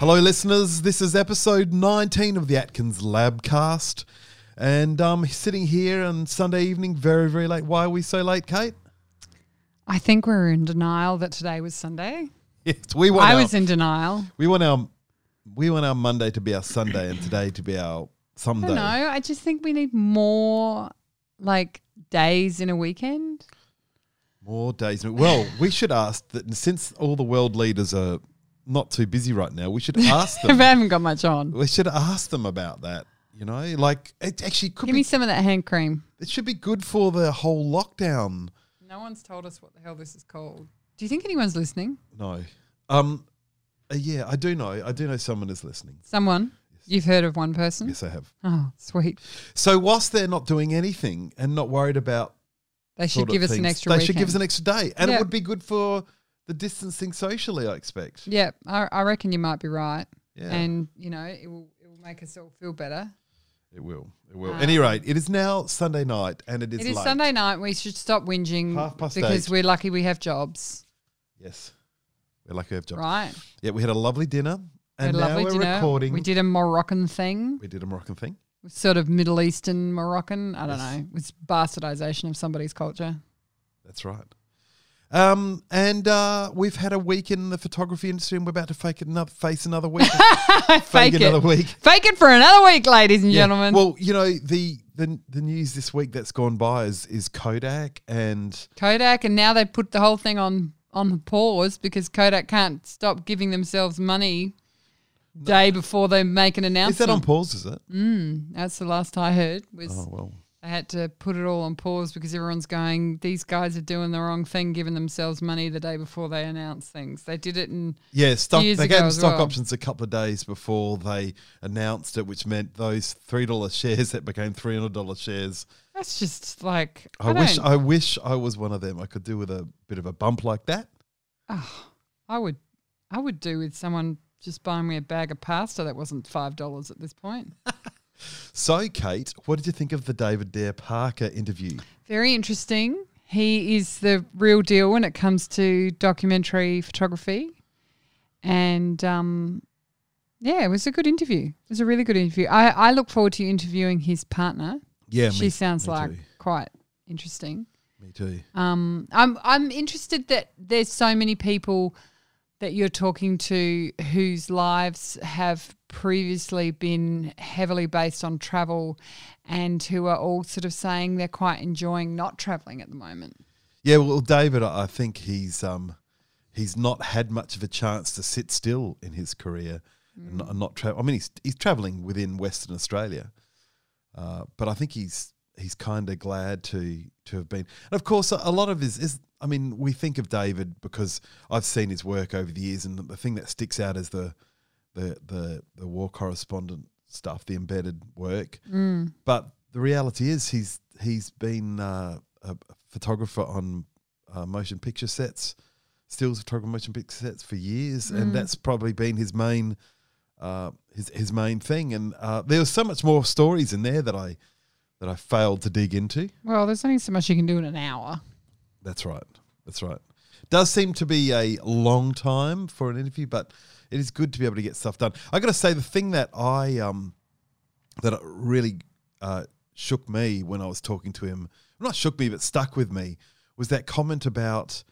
Hello, listeners. This is episode 19 of the Atkins Labcast. And um, sitting here on Sunday evening, very, very late. Why are we so late, Kate? I think we are in denial that today was Sunday. Yes, we want I our, was in denial. we want our we want our Monday to be our Sunday and today to be our Sunday. don't. I just think we need more like days in a weekend. More days. Well, we should ask that since all the world leaders are not too busy right now, we should ask them. If I haven't got much on. we should ask them about that. You know, like it actually could Give be. me some of that hand cream. it should be good for the whole lockdown. No one's told us what the hell this is called. Do you think anyone's listening? No. Um. uh, yeah, I do know. I do know someone is listening. Someone? You've heard of one person? Yes, I have. Oh, sweet. So whilst they're not doing anything and not worried about, They should sort of give us an things, extra They weekend. should give us an extra day, and Yeah. it would be good for the distancing socially. I expect. Yeah, I, I reckon you might be right. Yeah, And, you know, it will, it will make us all feel better. it will. It will. Um, Any rate, it is now Sunday night, and it is. It is late. Sunday night. We should stop whinging Half past because eight. we're lucky we have jobs, Yes, we're lucky we have jobs. right? Yeah, we had a lovely dinner, We and now we're dinner. recording. We did a Moroccan thing, We did a Moroccan thing. sort of Middle Eastern Moroccan. I don't Yes. know. It's bastardization of somebody's culture. That's right. Um, and uh, we've had a week in the photography industry, and we're about to fake another face another week. Fake, fake it. another week. Fake it for another week, ladies and Yeah. gentlemen. Well, you know the, the the news this week that's gone by is is Kodak and Kodak, and now they put the whole thing on on pause because Kodak can't stop giving themselves money day before they make an announcement. is that on pause? Is it? Mm, that's the last I heard. Was Oh well, they had to put it all on pause because everyone's going. These guys are doing the wrong thing, giving themselves money the day before they announce things. They did it in yeah. Stock they gave them stock well. options a couple of days before they announced it, which meant those three dollar shares that became three hundred dollar shares. That's just like I, I, wish I wish I was one of them. I could do with a bit of a bump like that. oh, I would, I would do with someone just buying me a bag of pasta that wasn't five dollars at this point. So, Kate, what did you think of the David Dare Parker interview? Very interesting. He is the real deal when it comes to documentary photography, and um, yeah, it was a good interview. It was a really good interview. I, I look forward to interviewing his partner. Yeah, she me, sounds me like too. quite interesting. me too. Um, I'm I'm interested that there's so many people that you're talking to whose lives have previously been heavily based on travel, and who are all sort of saying they're quite enjoying not traveling at the moment. Yeah, well, David, I think he's um, he's not had much of a chance to sit still in his career and not, not travel. I mean, he's he's traveling within Western Australia, uh, but I think he's he's kind of glad to to have been. And of course, a, a lot of his is. I mean, we think of David because I've seen his work over the years, and the thing that sticks out is the the the the war correspondent stuff, the embedded work. Mm. But the reality is, he's he's been uh, a photographer on uh, motion picture sets, stills photographer motion picture sets for years, Mm. and that's probably been his main uh, his his main thing. And uh, there was so much more stories in there that I that I failed to dig into. Well, there's only so much you can do in an hour. That's right. That's right. Does seem to be a long time for an interview, but it is good to be able to get stuff done. I got to say, the thing that I um that really uh, shook me when I was talking to him, not shook me, but stuck with me, was that comment about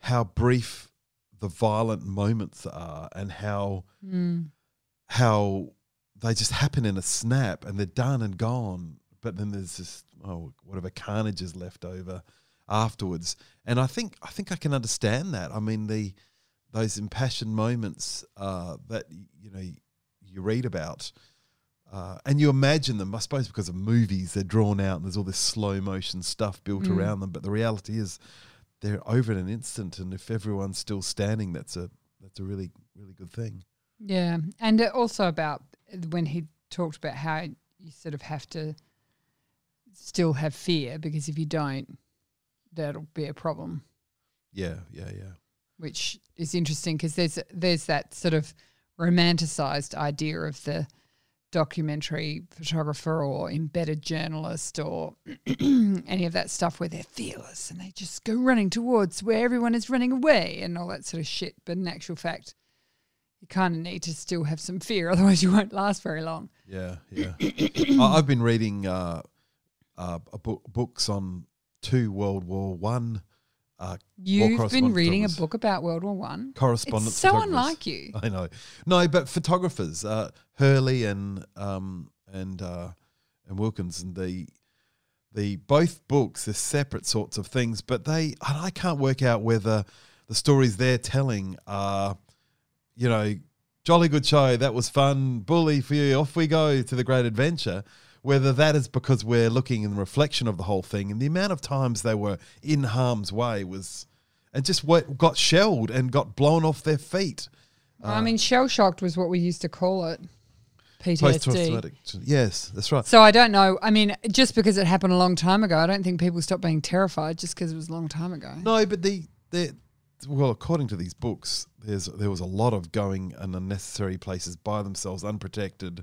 how brief the violent moments are and how Mm. how they just happen in a snap and they're done and gone. But then there's this oh whatever carnage is left over afterwards. And I think I think I can understand that. I mean the those impassioned moments uh, that you know you read about. Uh, and you imagine them, I suppose, because of movies, they're drawn out and there's all this slow motion stuff built Mm. around them. But the reality is, they're over in an instant. And if everyone's still standing, that's a that's a really really good thing. Yeah, and uh, also about when he talked about how you sort of have to still have fear because if you don't, that'll be a problem. Yeah, yeah, yeah. Which is interesting because there's there's that sort of romanticized idea of the documentary photographer or embedded journalist or any of that stuff where they're fearless and they just go running towards where everyone is running away and all that sort of shit. But in actual fact, you kind of need to still have some fear, otherwise you won't last very long. Yeah, yeah. I- I've been reading uh, uh, book, books on two World War One uh, You've been reading a book about World War One. correspondence. It's so unlike you. I know. No, but photographers, uh, Hurley and um, and uh, and Wilkinson, the the both books are separate sorts of things, but they and I can't work out whether the stories they're telling are, you know, jolly good show, that was fun, bully for you, off we go to the great adventure. Whether that is because we're looking in reflection of the whole thing, and the amount of times they were in harm's way was, and just what got shelled and got blown off their feet. I mean, shell shocked was what we used to call it. PTSD. Yes, that's right. So I don't know. I mean, just because it happened a long time ago, I don't think people stopped being terrified just because it was a long time ago. No, but the the well, according to these books, there's there was a lot of going in unnecessary places by themselves, unprotected,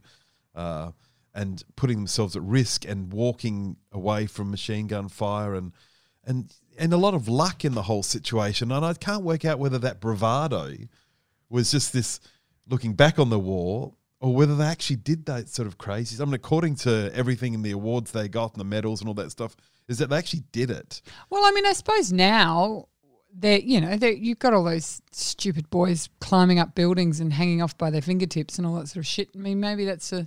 uh, and putting themselves at risk and walking away from machine gun fire and and and a lot of luck in the whole situation. And I can't work out whether that bravado was just this looking back on the war. Or whether they actually did that sort of crazy. I mean, according to everything in the awards they got and the medals and all that stuff, is that they actually did it. Well, I mean, I suppose now that you know that you've got all those stupid boys climbing up buildings and hanging off by their fingertips and all that sort of shit. I mean, maybe that's a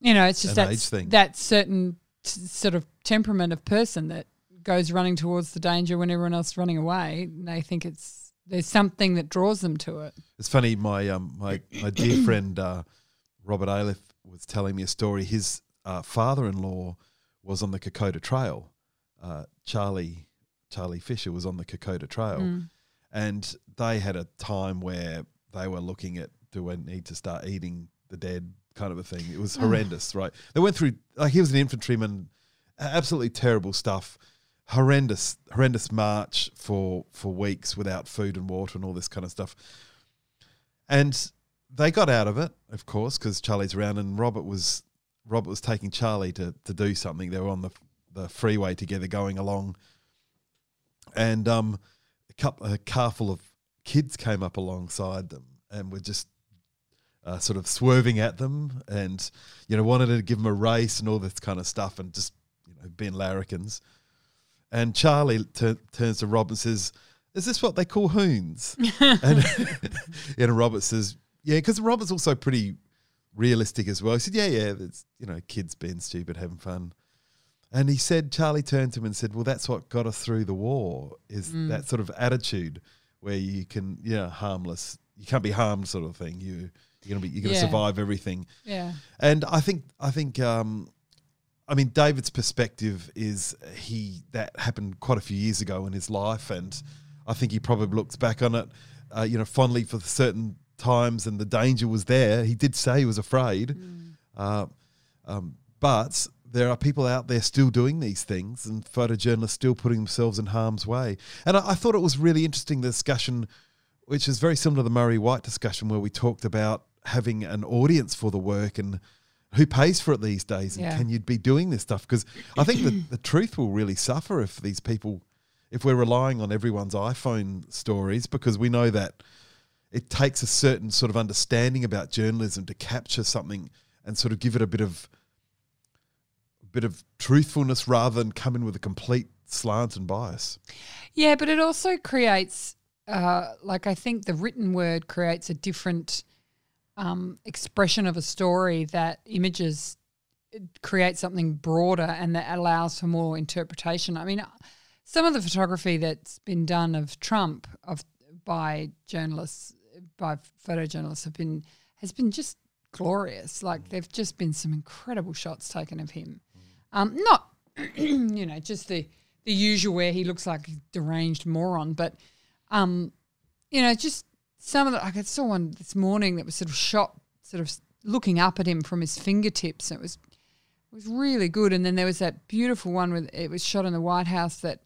you know, it's just that thing. that certain t- sort of temperament of person that goes running towards the danger when everyone else is running away. And they think it's there's something that draws them to it. It's funny. My um my my dear friend uh, Robert Aliff was telling me a story. His uh, father-in-law was on the Kokoda Trail. Uh, Charlie Charlie Fisher was on the Kokoda Trail, Mm. and they had a time where they were looking at do we need to start eating the dead kind of a thing. It was horrendous, right? They went through like he was an infantryman, absolutely terrible stuff. Horrendous, horrendous march for for weeks without food and water and all this kind of stuff. And they got out of it, of course, because Charlie's around, and Robert was Robert was taking Charlie to to do something. They were on the the freeway together, going along, and um, a couple a car full of kids came up alongside them and were just uh, sort of swerving at them, and you know wanted to give them a race and all this kind of stuff, and just you know being larrikins. And Charlie tur- turns to Rob and says, "Is this what they call hoons?" and, and Robert says, "Yeah," because Robert's also pretty realistic as well. He said, "Yeah, yeah, it's you know kids being stupid, having fun." And he said, Charlie turned to him and said, "Well, that's what got us through the war. Is that sort of attitude where you can, you know, harmless. You can't be harmed, sort of thing. You you're gonna be you're gonna Yeah. survive everything." Yeah. And I think I think um, I mean David's perspective is he that happened quite a few years ago in his life, and I think he probably looks back on it, uh, you know, fondly for certain times, and the danger was there. He did say he was afraid, uh, um, but there are people out there still doing these things, and photojournalists still putting themselves in harm's way. And I, I thought it was really interesting the discussion which is very similar to the Murray White discussion where we talked about having an audience for the work and who pays for it these days and Yeah. can you be doing this stuff because I think the, the truth will really suffer if these people if we're relying on everyone's iPhone stories because we know that it takes a certain sort of understanding about journalism to capture something and sort of give it a bit of a bit of truthfulness rather than come in with a complete slant and bias. Yeah, but it also creates, uh, like, I think the written word creates a different um, expression of a story that images create something broader and that allows for more interpretation. I mean, some of the photography that's been done of Trump of by journalists, by photojournalists, have been has been just glorious. Like, there've just been some incredible shots taken of him. Um, not, you know, just the the usual where he looks like a deranged moron, but um, you know, just some of the. I saw one this morning that was sort of shot, sort of looking up at him from his fingertips. And it was it was really good. And then there was that beautiful one with it was shot in the White House that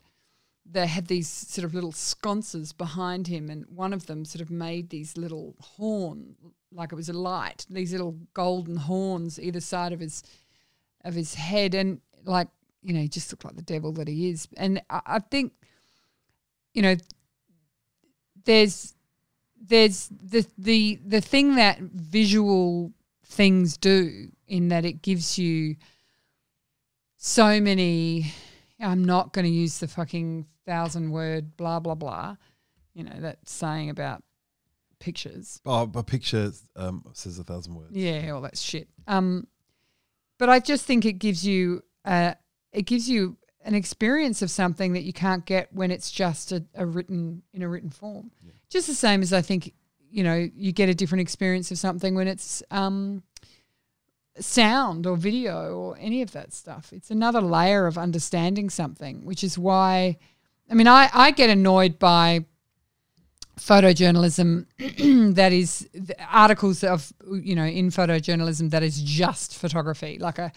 they had these sort of little sconces behind him, and one of them sort of made these little horn, like it was a light, these little golden horns either side of his of his head, and like you know, he just looked like the devil that he is. And I, I think, you know, there's there's the the the thing that visual things do in that it gives you so many I'm not going to use the fucking thousand word blah blah blah you know that saying about pictures Oh, a picture um, says a thousand words. yeah all that shit um but I just think it gives you uh it gives you an experience of something that you can't get when it's just a, a written in a written form. Just the same as I think you know you get a different experience of something when it's um sound or video or any of that stuff. It's another layer of understanding something, which is why, I mean, I, I get annoyed by photojournalism that is the articles of, you know, in photojournalism that is just photography, like a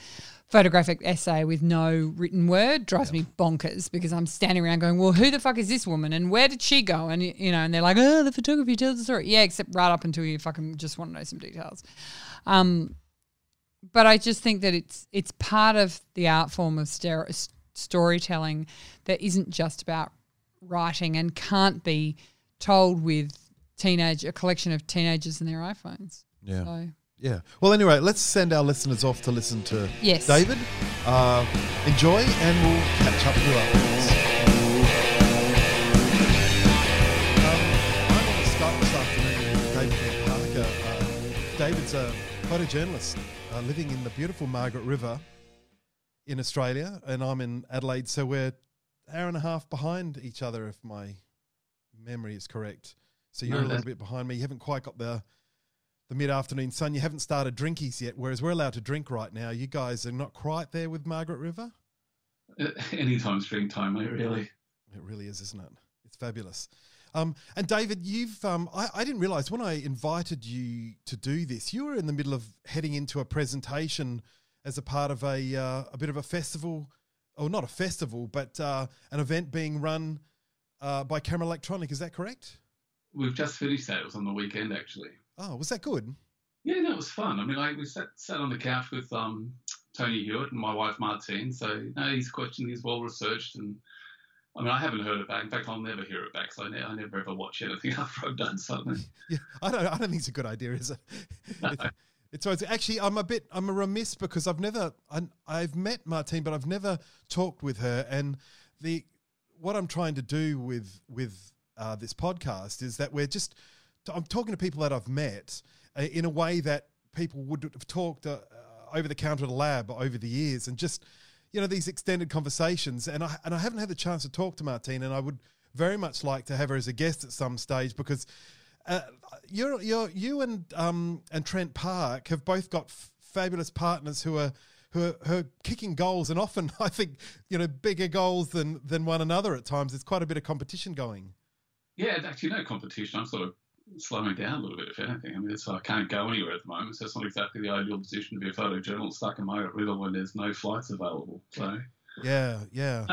photographic essay with no written word drives me bonkers because I'm standing around going, well, who the fuck is this woman and where did she go? And, you know, and they're like, oh, the photography tells the story. Yeah, except right up until you fucking just want to know some details. Um, but I just think that it's it's part of the art form of ster- storytelling that isn't just about writing and can't be told with teenage a collection of teenagers and their iPhones. Yeah. So Yeah. Well, anyway, let's send our listeners off to listen to Yes. David. Uh, enjoy, and we'll catch up with you afterwards. Um, I'm on Skype this afternoon with David Parker. Uh, David's a photojournalist uh, living in the beautiful Margaret River in Australia, and I'm in Adelaide, so we're hour and a half behind each other, if my memory is correct. So you're No, a little bit behind me. You haven't quite got the the mid afternoon sun. You haven't started drinkies yet, whereas we're allowed to drink right now. You guys are not quite there with Margaret River. Anytime's drink time, mate, really. It really is, isn't it? It's fabulous. Um, and David, you've um, I, I didn't realize when I invited you to do this, you were in the middle of heading into a presentation as a part of a uh, a bit of a festival, or not a festival, but uh, an event being run uh, by Camera Electronic. Is that correct? We've just finished that. It was on the weekend, actually. Oh, was that good? Yeah, no, it was fun. I mean, I, we sat, sat on the couch with um, Tony Hewitt and my wife Martine. So, no, his question is well researched. And I mean, I haven't heard it back. In fact, I'll never hear it back. So I, ne- I never ever watch anything after I've done something. Yeah, I don't. I don't think it's a good idea, is it? It- it's always actually. I'm a bit. I'm a remiss because I've never. I, I've met Martine, but I've never talked with her. And the what I'm trying to do with with uh, this podcast is that we're just. I'm talking to people that I've met uh, in a way that people would have talked uh, uh, over the counter at a lab over the years, and just you know these extended conversations. And I and I haven't had the chance to talk to Martine, and I would very much like to have her as a guest at some stage because uh, you're, you're, you and um, and Trent Parke have both got f- fabulous partners who are who are, kicking goals, and often I think you know bigger goals than than one another at times. There's quite a bit of competition going. Yeah, actually no competition. I'm sort of slowing down a little bit, if anything. I mean, it's, I can't go anywhere at the moment, so it's not exactly the ideal position to be a photojournalist stuck in Margaret River when there's no flights available. So Yeah, yeah,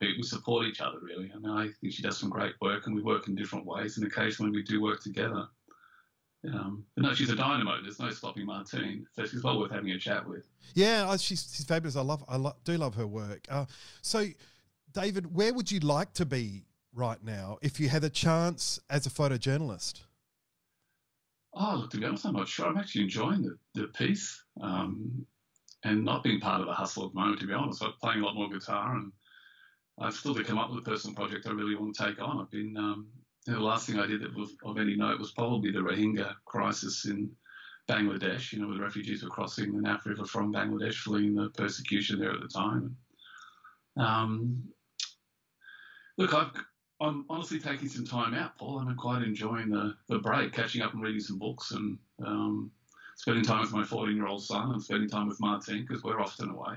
we we support each other, really. I mean, I think she does some great work, and we work in different ways, and occasionally we do work together. Um, but no, she's a dynamo. There's no stopping Martine, so she's well worth having a chat with. yeah. She's she's fabulous. I love I lo- do love her work. Uh, so, David, where would you like to be right now if you had a chance as a photojournalist? Oh, look, to be honest, I'm not sure. I'm actually enjoying the, the peace um, and not being part of the hustle at the moment, to be honest. I'm playing a lot more guitar and I've still to come up with a personal project I really want to take on. I've been, um, the last thing I did that was of any note was probably the Rohingya crisis in Bangladesh, you know, where the refugees were crossing the Naf River from Bangladesh, fleeing the persecution there at the time. Um, look, I've, I'm honestly taking some time out, Paul. I'm quite enjoying the, the break, catching up and reading some books and um, spending time with my 14 year old son and spending time with Martine because we're often away.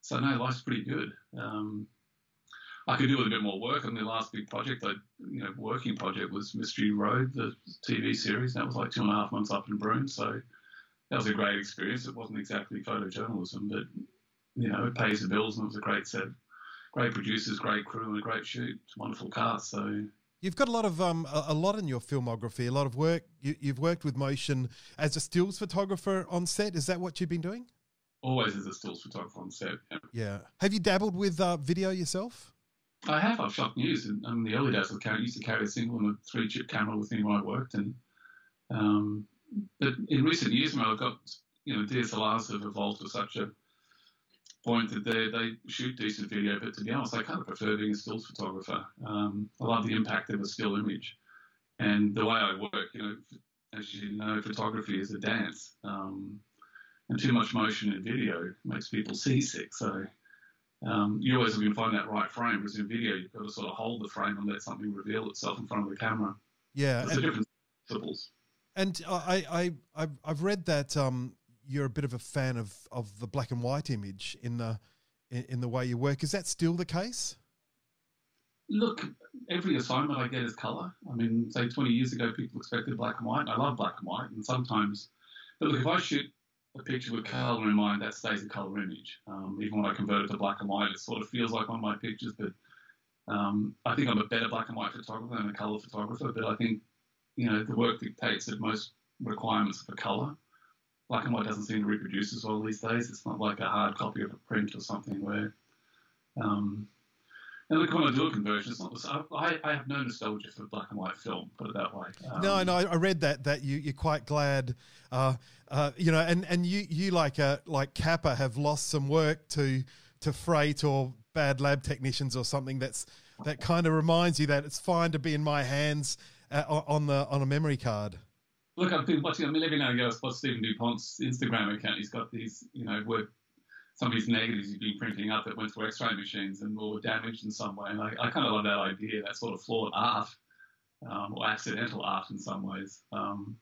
So, no, life's pretty good. Um, I could do with a bit more work. I mean, the last big project, I, you know, working project was Mystery Road, the TV series. That was like two and a half months up in Broome. So that was a great experience. It wasn't exactly photojournalism, but, you know, it pays the bills and it was a great set great producers, great crew, and a great shoot. Wonderful cast. So You've got a lot of um, a, lot in your filmography, a lot of work. You, you've worked with motion as a stills photographer on set. Is that what you've been doing? always as a stills photographer on set. Yeah. Yeah. Have you dabbled with uh, video yourself? I have. I've shot news. In, in the early days, I used to carry a single and a three chip camera with me where I worked. And um, but in recent years, now I've got you know DSLRs have evolved to such a point that they they shoot decent video. But to be honest, I kind of prefer being a stills photographer. Um, I love the impact of a still image, and the way I work. You know, as you know, photography is a dance, um, and too much motion in video makes people seasick. So um, you always have to find that right frame. Whereas in video, you've got to sort of hold the frame and let something reveal itself in front of the camera. Yeah, it's a different principles. And I, I, I've read that um, you're a bit of a fan of, of the black and white image in the in, in the way you work. Is that still the case? Look, every assignment I get is color. I mean, say 20 years ago, people expected black and white. I love black and white, and sometimes, but look, if I shoot a picture with color in mind, that stays a color image. Um, even when I convert it to black and white, it sort of feels like one of my pictures. But um, I think I'm a better black and white photographer than a color photographer. But I think you know the work dictates that most requirements for color. Black and white doesn't seem to reproduce as well these days. It's not like a hard copy of a print or something where um, and look, when conversion, it's not. I, I have no nostalgia for black and white film. Put it that way. Um, no, no, I read that that you you're quite glad, uh, uh, you know, and, and you you like uh, like Capa have lost some work to to freight or bad lab technicians or something. That's that kind of reminds you that it's fine to be in my hands uh, on the on a memory card. Look, I've been watching. I mean, every now and again, I spot Stephen Dupont's Instagram account. He's got these, you know, some of these negatives he's been printing up that went through X-ray machines and were damaged in some way. And I, I kind of love that idea, that sort of flawed art um, or accidental art in some ways. Um,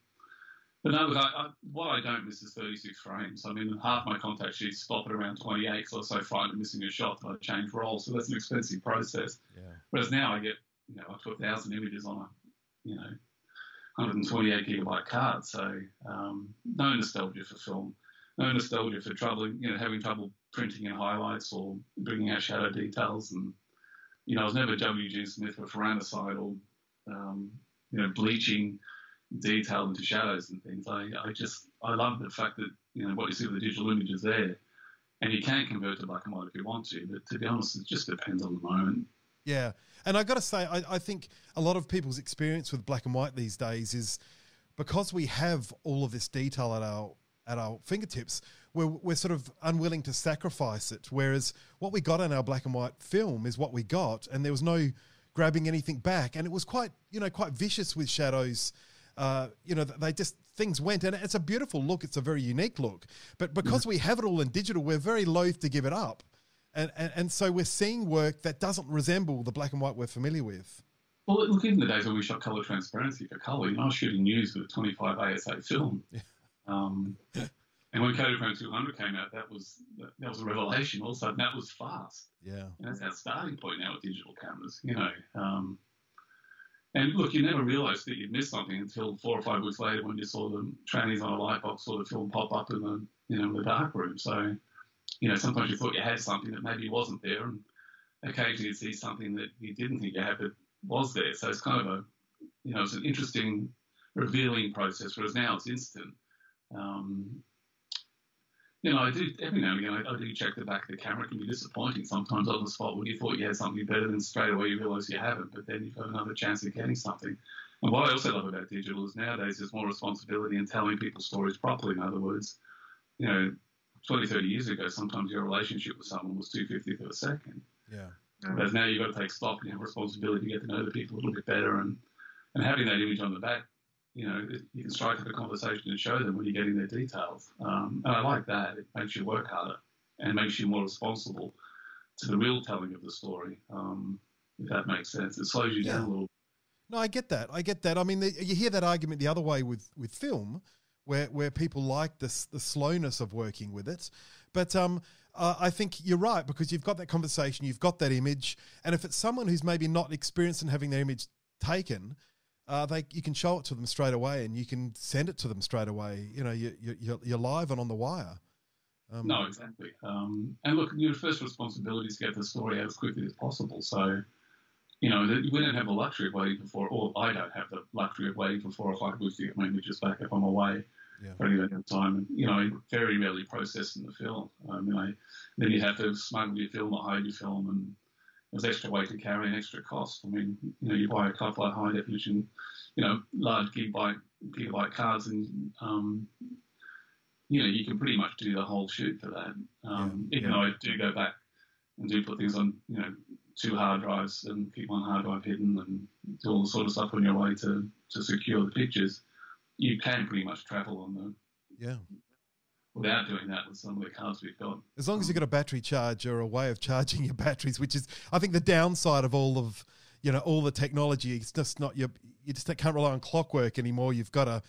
but no, look, I, I, what I don't miss is 36 frames. I mean, half my contact sheets stop at around 28 because I'm so frightened of missing a shot that I change rolls. So that's an expensive process. Yeah. Whereas now I get, you know, up to a thousand images on a, you know, 128 gigabyte card. So um, no nostalgia for film no nostalgia for trouble, you know, having trouble printing in highlights or bringing out shadow details. And, you know, I was never W. Eugene Smith or ferricyanide or, um, you know, bleaching detail into shadows and things. I, I just, I love the fact that, you know, what you see with the digital image is there. And you can convert to black and white if you want to, but to be honest, it just depends on the moment. Yeah. And I got to say, I, I think a lot of people's experience with black and white these days is because we have all of this detail at our at our fingertips, we're, we're sort of unwilling to sacrifice it. Whereas what we got in our black and white film is what we got, and there was no grabbing anything back, and it was quite you know quite vicious with shadows. Uh, you know, they just things went, and it's a beautiful look. It's a very unique look, but because mm-hmm. we have it all in digital, we're very loath to give it up, and, and and so we're seeing work that doesn't resemble the black and white we're familiar with. Well, look, even the days when we shot color transparency for color, you know, I was shooting news with a 25 ASA film. Yeah. Um, and when Kodachrome 200 came out, that was that was a revelation. All of a sudden, that was fast. Yeah, and that's our starting point now with digital cameras. You know, um, and look, you never realised that you'd missed something until four or five weeks later when you saw the trannies on a light box sort of film pop up in the you know in the dark room. So, you know, sometimes you thought you had something that maybe wasn't there, and occasionally you see something that you didn't think you had but was there. So it's kind of a you know it's an interesting revealing process. Whereas now it's instant. Um, you know, I do every now and again. I, I, do check the back of the camera. It can be disappointing sometimes on the spot when you thought you had something better, than straight away you realise you haven't. But then you've got another chance of getting something. And what I also love about digital is nowadays there's more responsibility in telling people stories properly. In other words, you know, 20, 30 years ago, sometimes your relationship with someone was two fiftieth of a second. Yeah. Whereas now you've got to take stock and have responsibility to get to know the people a little bit better, and and having that image on the back you know, you can strike up a conversation and show them when you're getting their details. Um, and I like that. It makes you work harder and makes you more responsible to the real telling of the story. Um, if that makes sense, it slows you yeah. down a little. No, I get that. I get that. I mean, the, you hear that argument the other way with with film, where where people like this the slowness of working with it, but um. Uh, I think you're right because you've got that conversation, you've got that image, and if it's someone who's maybe not experienced in having their image taken, uh, they you can show it to them straight away and you can send it to them straight away. You know, you, you, you're live and on the wire. Um, no, exactly. Um, and look, your first responsibility is to get the story out as quickly as possible. So, you know, we don't have the luxury of waiting for or I don't have the luxury of waiting for four or five weeks to get my images back if I'm away yeah. for any length of time. And, you know, very rarely processed in the film. Um, you know, then you have to smuggle your film or hide your film and was extra weight to carry and extra cost. I mean, you know, you buy a couple of high definition, you know, large gigabyte gigabyte cards, and um, you know, you can pretty much do the whole shoot for that. Um, yeah, even yeah. though I do go back and do put things on, you know, two hard drives and keep one hard drive hidden and do all the sort of stuff on your way to to secure the pictures, you can pretty much travel on them. yeah without doing that with some of the cars we've got. As long as you've got a battery charge or a way of charging your batteries, which is, I think, the downside of all of, you know, all the technology. It's just not your, you just can't rely on clockwork anymore. You've got to,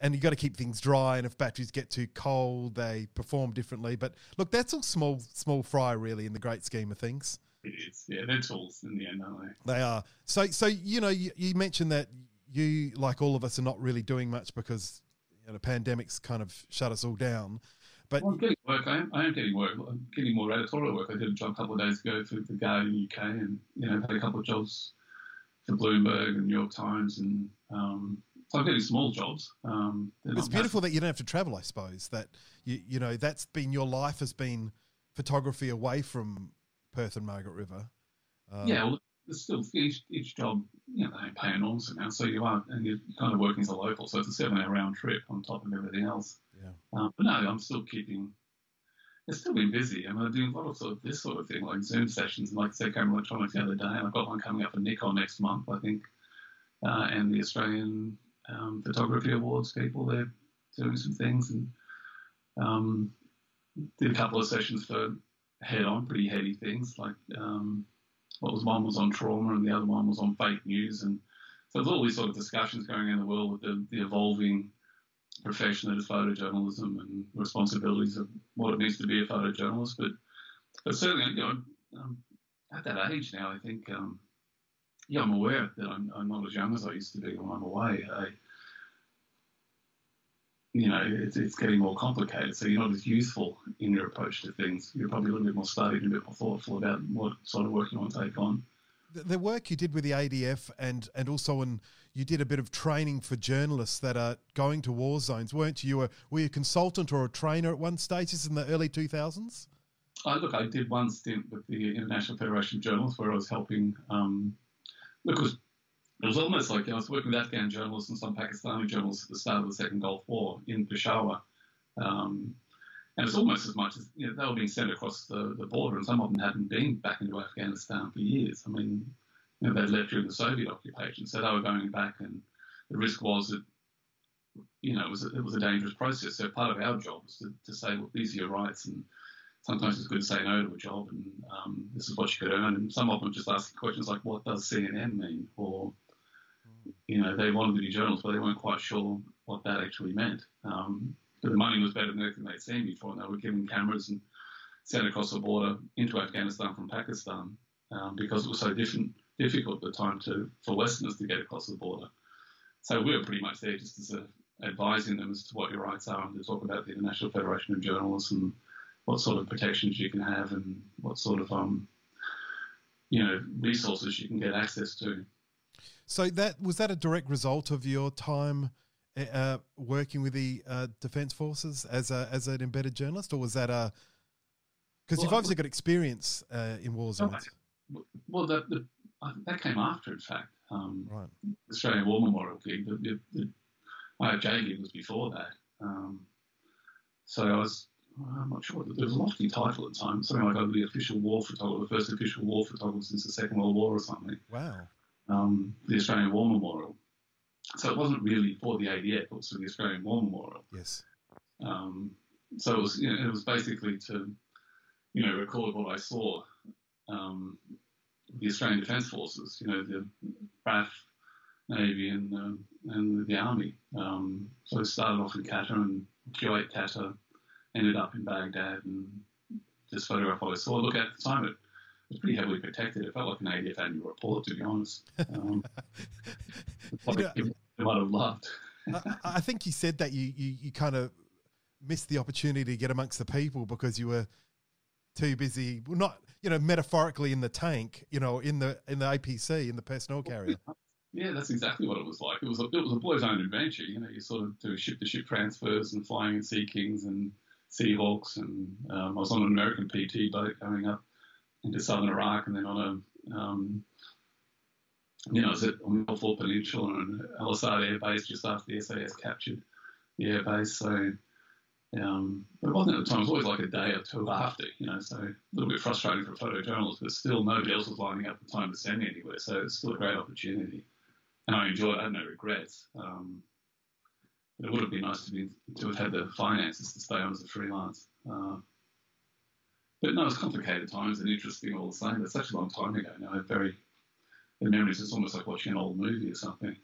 and you've got to keep things dry. And if batteries get too cold, they perform differently. But look, that's all small, small fry, really, in the great scheme of things. It is, yeah. They're tools in the end, aren't they? They are. So, so you know, you, you mentioned that you, like all of us, are not really doing much because you know, pandemic's kind of shut us all down. But well, I'm getting work. I am, I am getting work. I'm getting more editorial work. I did a job a couple of days ago for the Guardian UK, and you know, had a couple of jobs for Bloomberg and New York Times, and um, so I'm getting small jobs. Um, it's beautiful that you don't have to travel. I suppose that you you know that's been your life has been photography away from Perth and Margaret River. Um, yeah, well, there's still each, each job, you know, they pay enormous amounts. So you are, and you're kind of working as a local. So it's a seven hour round trip on top of everything else. Yeah. Um, but no, I'm still keeping, it's still been busy. I mean, I'm doing a lot of sort of this sort of thing, like Zoom sessions. And like I said, Camera Electronics the other day, and I've got one coming up for Nikon next month, I think. Uh, and the Australian um, Photography Awards people, they're doing some things. And um, did a couple of sessions for head on, pretty heady things like, um, was one was on trauma and the other one was on fake news. And so there's all these sort of discussions going on in the world with the, the evolving profession that is photojournalism and responsibilities of what it means to be a photojournalist. But, but certainly, you know, um, at that age now, I think, um, yeah, I'm aware that I'm, I'm, not as young as I used to be when I'm away. I, you know, it's, it's getting more complicated. So you're not as useful in your approach to things. You're probably a little bit more studied and a bit more thoughtful about what sort of work you want to take on. The, the work you did with the ADF and, and also in, you did a bit of training for journalists that are going to war zones, weren't you? Were, were you a consultant or a trainer at one stage? This in the early 2000s? Uh, look, I did one stint with the International Federation of Journalists where I was helping. Um, look, it was it was almost like I was working with Afghan journalists and some Pakistani journalists at the start of the Second Gulf War in Peshawar. Um, and it's almost as much as you know, they were being sent across the, the border, and some of them hadn't been back into Afghanistan for years. I mean, you know, they'd left during the Soviet occupation, so they were going back, and the risk was that you know it was a, it was a dangerous process. So part of our job was to, to say, well, these are your rights, and sometimes it's good to say no to a job, and um, this is what you could earn. And some of them just asking questions like, what does CNN mean, or you know, they wanted to be journalists, but they weren't quite sure what that actually meant. Um, the money was better than anything they'd seen before, and they were given cameras and sent across the border into Afghanistan from Pakistan um, because it was so different, difficult at the time to for Westerners to get across the border. So we were pretty much there just as a, advising them as to what your rights are and to talk about the International Federation of Journalists and what sort of protections you can have and what sort of um, you know resources you can get access to. So that was that a direct result of your time eh, uh, working with the uh, Defence Forces as a as an embedded journalist, or was that a because well, you've obviously got experience uh, in war zones. Well, that the, that came after, in fact. Um, right. Australian War Memorial gig. The, the, the IFJ gig was before that. Um, so I was, I'm not sure, there was a lofty title at the time, something like I was the official war photographer, the first official war photographer since the Second World War or something. Wow um, the Australian War Memorial. So it wasn't really for the ADF, it was for the Australian War Memorial. Yes. Um, so it was, you know, it was basically to, you know, record what I saw. Um, the Australian Defence Forces, you know, the RAF, Navy, and uh, and the Army. Um, so I started off in Qatar and Kuwait, Qatar, ended up in Baghdad, and just photograph what I saw. Look, at the time, it was pretty heavily protected. It felt like an ADF annual report, to be honest. Um, you know, might have loved. I, I, think you said that you, you, you kind of missed the opportunity to get amongst the people because you were too busy. Well, not you know metaphorically in the tank, you know, in the in the APC in the personnel carrier. Yeah, that's exactly what it was like. It was a, it was a boy's own adventure. You know, you sort of do ship to ship transfers and flying in Sea Kings and Seahawks, and um, I was on an American PT boat going up into southern Iraq and then on a Um, you know, I was at on Milford Peninsula and Al-Assad Air Base just after the SAS captured the airbase. So um, but it wasn't at the time. It was always like a day or two after, you know. So a little bit frustrating for a photojournalist, but still nobody else was lining up the time to send me anywhere. So it's still a great opportunity, and I enjoyed. it. I had no regrets. Um, but it would have been nice to be to have had the finances to stay on as a freelance. Uh, but no, it's complicated times and interesting all the same. It's such a long time ago now. I have very the memories. It's almost like watching an old movie or something.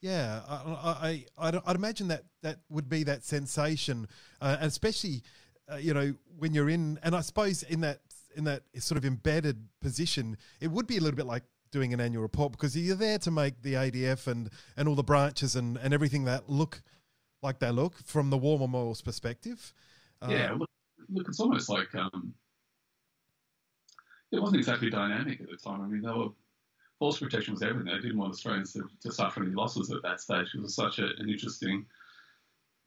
Yeah, I, I, I'd, I'd, imagine that that would be that sensation, uh, especially, uh, you know, when you're in, and I suppose in that in that sort of embedded position, it would be a little bit like doing an annual report because you're there to make the ADF and and all the branches and and everything that look like they look from the war memorial's perspective. Uh, yeah, look, look, it's almost like um, it wasn't exactly dynamic at the time. I mean, they were force protection was everything. They didn't want Australians to, to suffer any losses at that stage. It was such a, an interesting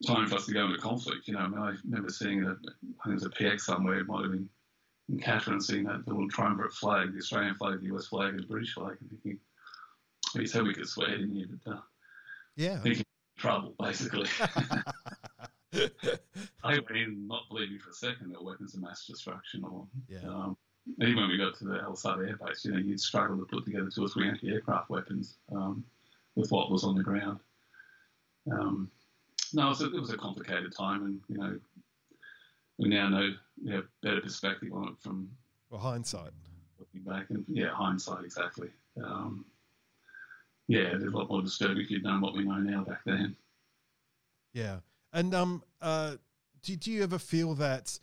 time for us to go into conflict. You know, I, mean, I remember seeing a, I think it was a PX somewhere, it might have been in Katherine, seeing that little triumvirate flag, the Australian flag, the US flag, and the British flag, and thinking, he said we could swear, didn't you? But, uh, yeah. Thinking trouble, basically. I mean, not believing for a second that weapons of mass destruction or yeah. um, even when we got to the Al-Assad Air Base, you know, you'd struggle to put together two or three anti-aircraft weapons um, with what was on the ground. Um, no, it was, a, it was, a, complicated time, and you know, we now know we have better perspective on it from well hindsight. Looking back, and yeah, hindsight exactly. Um, yeah, there's a lot more disturbing if you'd known what we know now back then. Yeah, and um, uh, did you ever feel that,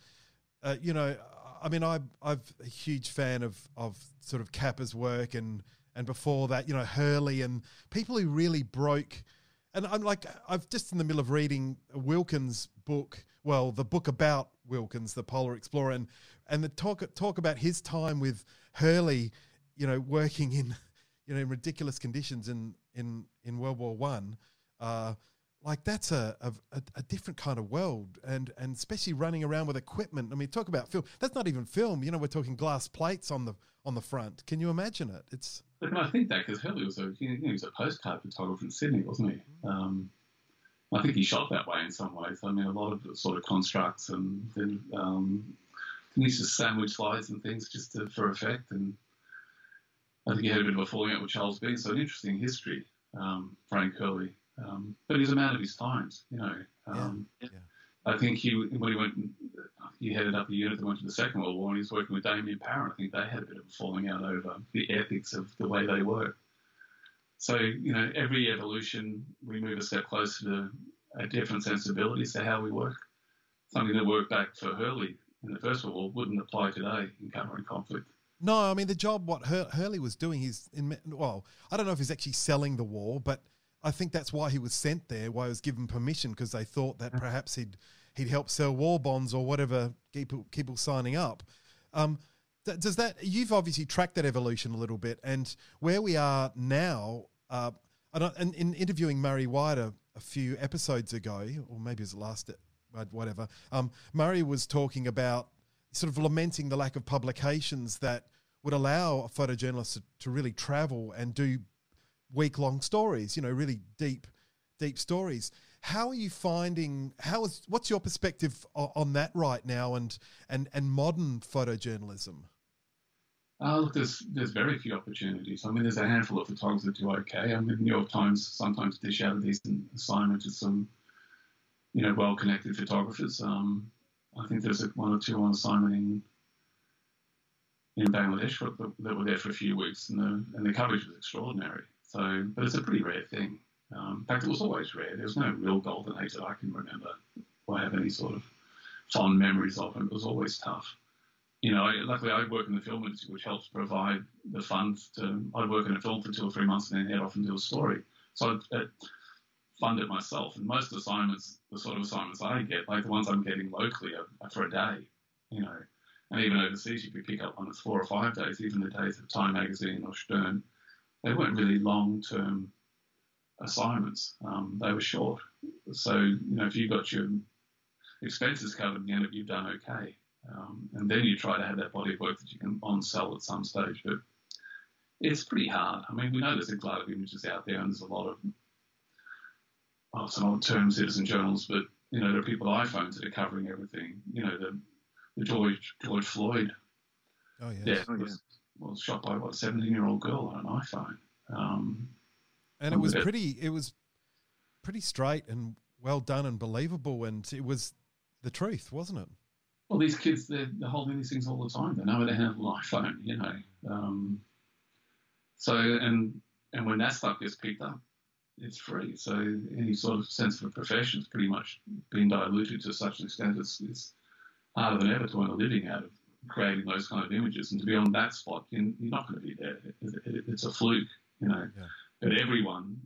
uh, you know, I mean, I, I'm a huge fan of, of sort of Capa's work and, and before that, you know, Hurley and people who really broke. And I'm like, I've just in the middle of reading Wilkins' book, well, the book about Wilkins, the polar explorer, and, and the talk, talk about his time with Hurley, you know, working in, you know, in ridiculous conditions in, in, in World War One. Uh, like that's a, a, a different kind of world and and especially running around with equipment i mean talk about film that's not even film you know we're talking glass plates on the on the front can you imagine it it's but I think that because Hurley was a you know, he was a postcard photographer in Sydney, wasn't he? Mm-hmm. Um, I think he shot that way in some ways. I mean, a lot of sort of constructs and then um, he used to sandwich slides and things just to, for effect. And I think he had a bit of a falling out with Charles Bean. So an interesting history, um, Frank Hurley. Um, but he's a man of his times, you know. Um, yeah. Yeah. I think he when he went, he headed up the unit that went to the Second World War, and he was working with Damien Parer. I think they had a bit of a falling out over the ethics of the way they work. So you know, every evolution we move a step closer to a different sensibilities to how we work. Something that worked back for Hurley in the First World War wouldn't apply today in covering conflict. No, I mean the job what Hur- Hurley was doing. He's in well, I don't know if he's actually selling the war, but I think that's why he was sent there, why he was given permission, because they thought that perhaps he'd he'd help sell war bonds or whatever, keep people signing up. Um, does that you've obviously tracked that evolution a little bit, and where we are now, uh, and in interviewing Murray White a, a, few episodes ago, or maybe it was the last, whatever, um, Murray was talking about sort of lamenting the lack of publications that would allow a photojournalist to, to really travel and do week long stories, you know, really deep, deep stories. How are you finding? How is what's your perspective on that right now, and and and modern photojournalism? Uh, look, there's there's very few opportunities. I mean, there's a handful of photographers that do okay. I mean, the New York Times sometimes dish out a decent assignment to some, you know, well-connected photographers. Um, I think there's one or two on assignment in in Bangladesh that were there for a few weeks, and the and the coverage was extraordinary. So, but it's a pretty rare thing. Um, in fact, it was always rare. There's no real golden age that I can remember or have any sort of fond memories of. It was always tough. You know, luckily I work in the film industry, which helps provide the funds to. I'd work in a film for two or three months and then head off and do a story. So I'd, I'd fund it myself. And most assignments, the sort of assignments I get, like the ones I'm getting locally, are, are for a day. You know, and even overseas, you could pick up one that's four or five days. Even the days of Time Magazine or Stern they weren't really long term assignments. Um, they were short. So, you know, if you got your expenses covered in the end of you've done okay. Um, and then you try to have that body of work that you can on sell at some stage. But it's pretty hard. I mean, we know there's a glut of images out there, and there's a lot of well, some old term citizen journals, but you know, there are people with iPhones that are covering everything. You know, the, the George George Floyd. Oh yeah. Yeah, oh, was, was shot by what, a 17 year old girl on an iPhone. Um, and it was pretty. It was pretty straight and well done and believable, and it was the truth, wasn't it? Well, these kids, they're, they're holding these things all the time. They know how to handle an iPhone, you know. Um, so, and and when that stuff gets picked up, it's free. So any sort of sense of a profession has pretty much been diluted to such an extent it's, it's harder than ever to earn a living out of creating those kind of images. And to be on that spot, you're, not going to be there. it's a fluke, you know. Yeah. But everyone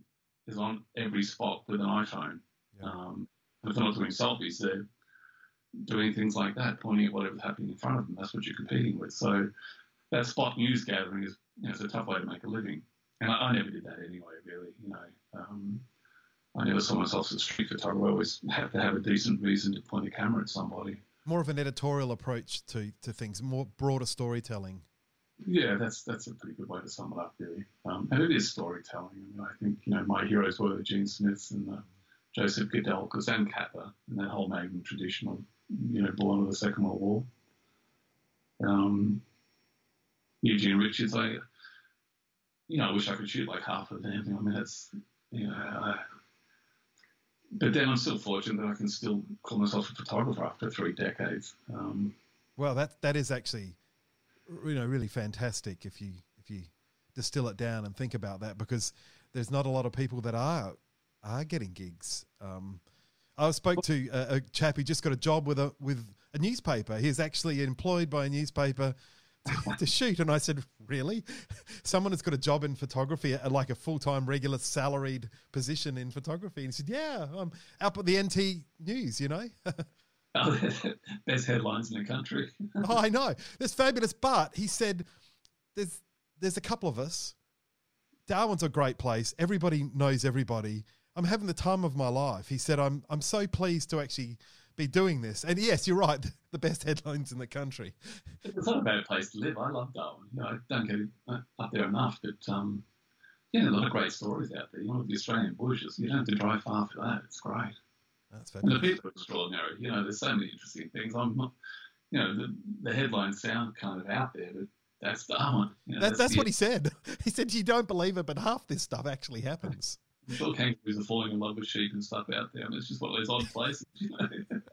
is on every spot with an iPhone. Yeah. Um, if they're not doing selfies, they're doing things like that, pointing at whatever's happening in front of them. That's what you're competing with. So that spot news gathering is you know, it's a tough way to make a living. And I, I never did that anyway, really. You know, um, I never saw myself as a street photographer. I always have to have a decent reason to point a camera at somebody. More of an editorial approach to, to things, more broader storytelling. Yeah, that's that's a pretty good way to sum it up, really. Um, and it is storytelling. I mean, I think you know my heroes were the Gene Smiths and the Josef Koudelkas and Capa and that whole Magnum tradition of you know born of the Second World War. Um, Eugene Richards, I you know I wish I could shoot like half of them. I mean, it's you know. I, but then I'm still fortunate that I can still call myself a photographer after three decades. Um, well, that that is actually, you know, really fantastic if you if you distill it down and think about that because there's not a lot of people that are are getting gigs. Um, I spoke to a, a, chap who just got a job with a with a newspaper. He's actually employed by a newspaper to, to shoot, and I said, "Really? Someone has got a job in photography, uh, like a full time, regular, salaried position in photography?" And he said, "Yeah, I'm up at the NT News, you know." oh, best headlines in the country. oh, I know. That's fabulous. But he said, "There's there's a couple of us. Darwin's a great place. Everybody knows everybody." I'm having the time of my life. He said, I'm, I'm so pleased to actually be doing this. And yes, you're right, the best headlines in the country. It's not a bad place to live. I love Darwin. You know, I don't get up there enough, but um, yeah, a lot of great stories out there. You know, the Australian bushes, you don't have to drive far for that. It's great. That's and the people are extraordinary. You know, there's so many interesting things. I'm not, you know, the, the headlines sound kind of out there, but that's Darwin. You know, that, that's, that's what he said. He said, you don't believe it, but half this stuff actually happens. I'm sure kangaroos are falling in love with sheep and stuff out there. Mean, it's just one of those odd places. You know?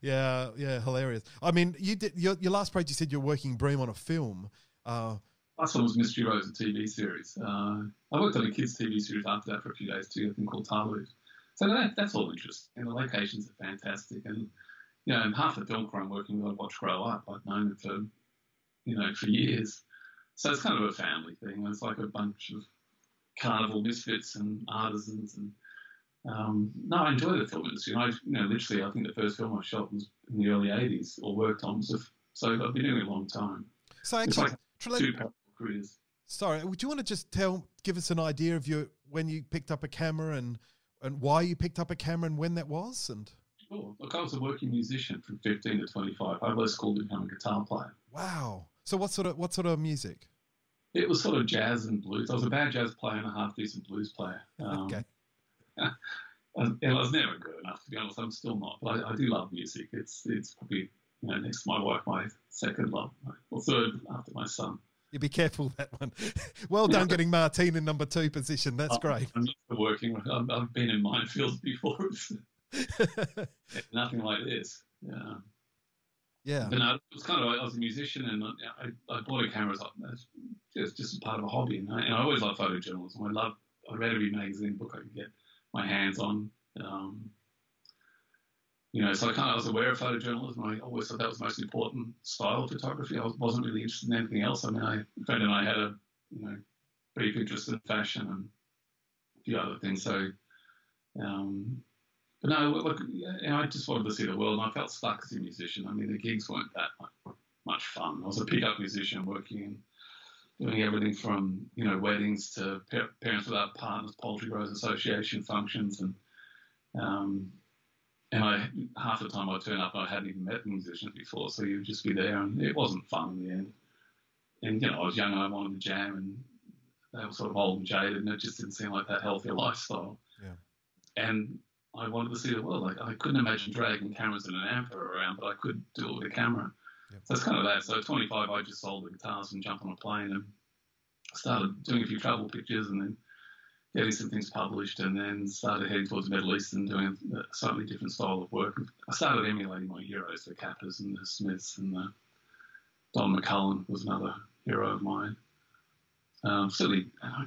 yeah, yeah, hilarious. I mean, you did your, your last project. You said you're working Bream on a film. Uh, last one was Mystery Road, a TV series. Uh, I worked on a kids' TV series after that for a few days too. I think called Tarloos. So that, that's all interesting. And the locations are fantastic. And you know, and half the film crew I'm working with, I watch grow up. I've known them for you know for years. So it's kind of a family thing. It's like a bunch of carnival misfits and artisans and um, no, I enjoy the film industry. I, you know, literally, I think the first film I shot was in the early '80s or worked on. So, so I've been doing it a long time. So actually, like two parallel careers. Sorry, would you want to just tell, give us an idea of your when you picked up a camera and and why you picked up a camera and when that was and. Sure. Look, I was a working musician from 15 to 25. I left school to become a guitar player. Wow. So what sort of what sort of music? it was sort of jazz and blues. I was a bad jazz player and a half decent blues player. Um, okay. And I was never good enough to be honest. I'm still not, but I, I, do love music. It's it's probably you know next to my wife my second love, or third after my son. You be careful that one. well done getting Martine in number two position. That's I'm, great. I'm working. i have been in minefields before. nothing like this. Yeah. Yeah. No, it was kind of I was a musician and I, I bought a camera as just just part of a hobby, and I, and I always loved photojournalism. I love I read every magazine book I could get my hands on. Um, you know, so I kind of was aware of photojournalism. I always thought that was the most important style of photography. I wasn't really interested in anything else. I mean, I, a friend and I had a you know brief interest in fashion and a few other things. So um, but no, look, I just wanted to see the world, and I felt stuck as a musician. I mean, the gigs weren't that much fun. I was a pickup musician working and doing everything from you know weddings to Parents Without Partners, Poultry Growers Association functions, and um, and I half the time I turn up, and I hadn't even met the musicians before, so you'd just be there, and it wasn't fun in the end. and you know, I was young and I wanted to jam, and they were sort of old and jaded, and it just didn't seem like that healthy lifestyle. Yeah. And I wanted to see the world. Like I couldn't imagine dragging cameras and an amp around, but I could do it with a camera. Yep. So it's kind of that. So at 25, I just sold the guitars and jumped on a plane and started doing a few travel pictures and then getting some things published and then started heading towards the Middle East and doing a slightly different style of work. I started emulating my heroes, the Capas and the Smiths and the Don McCullin was another hero of mine. Um, certainly,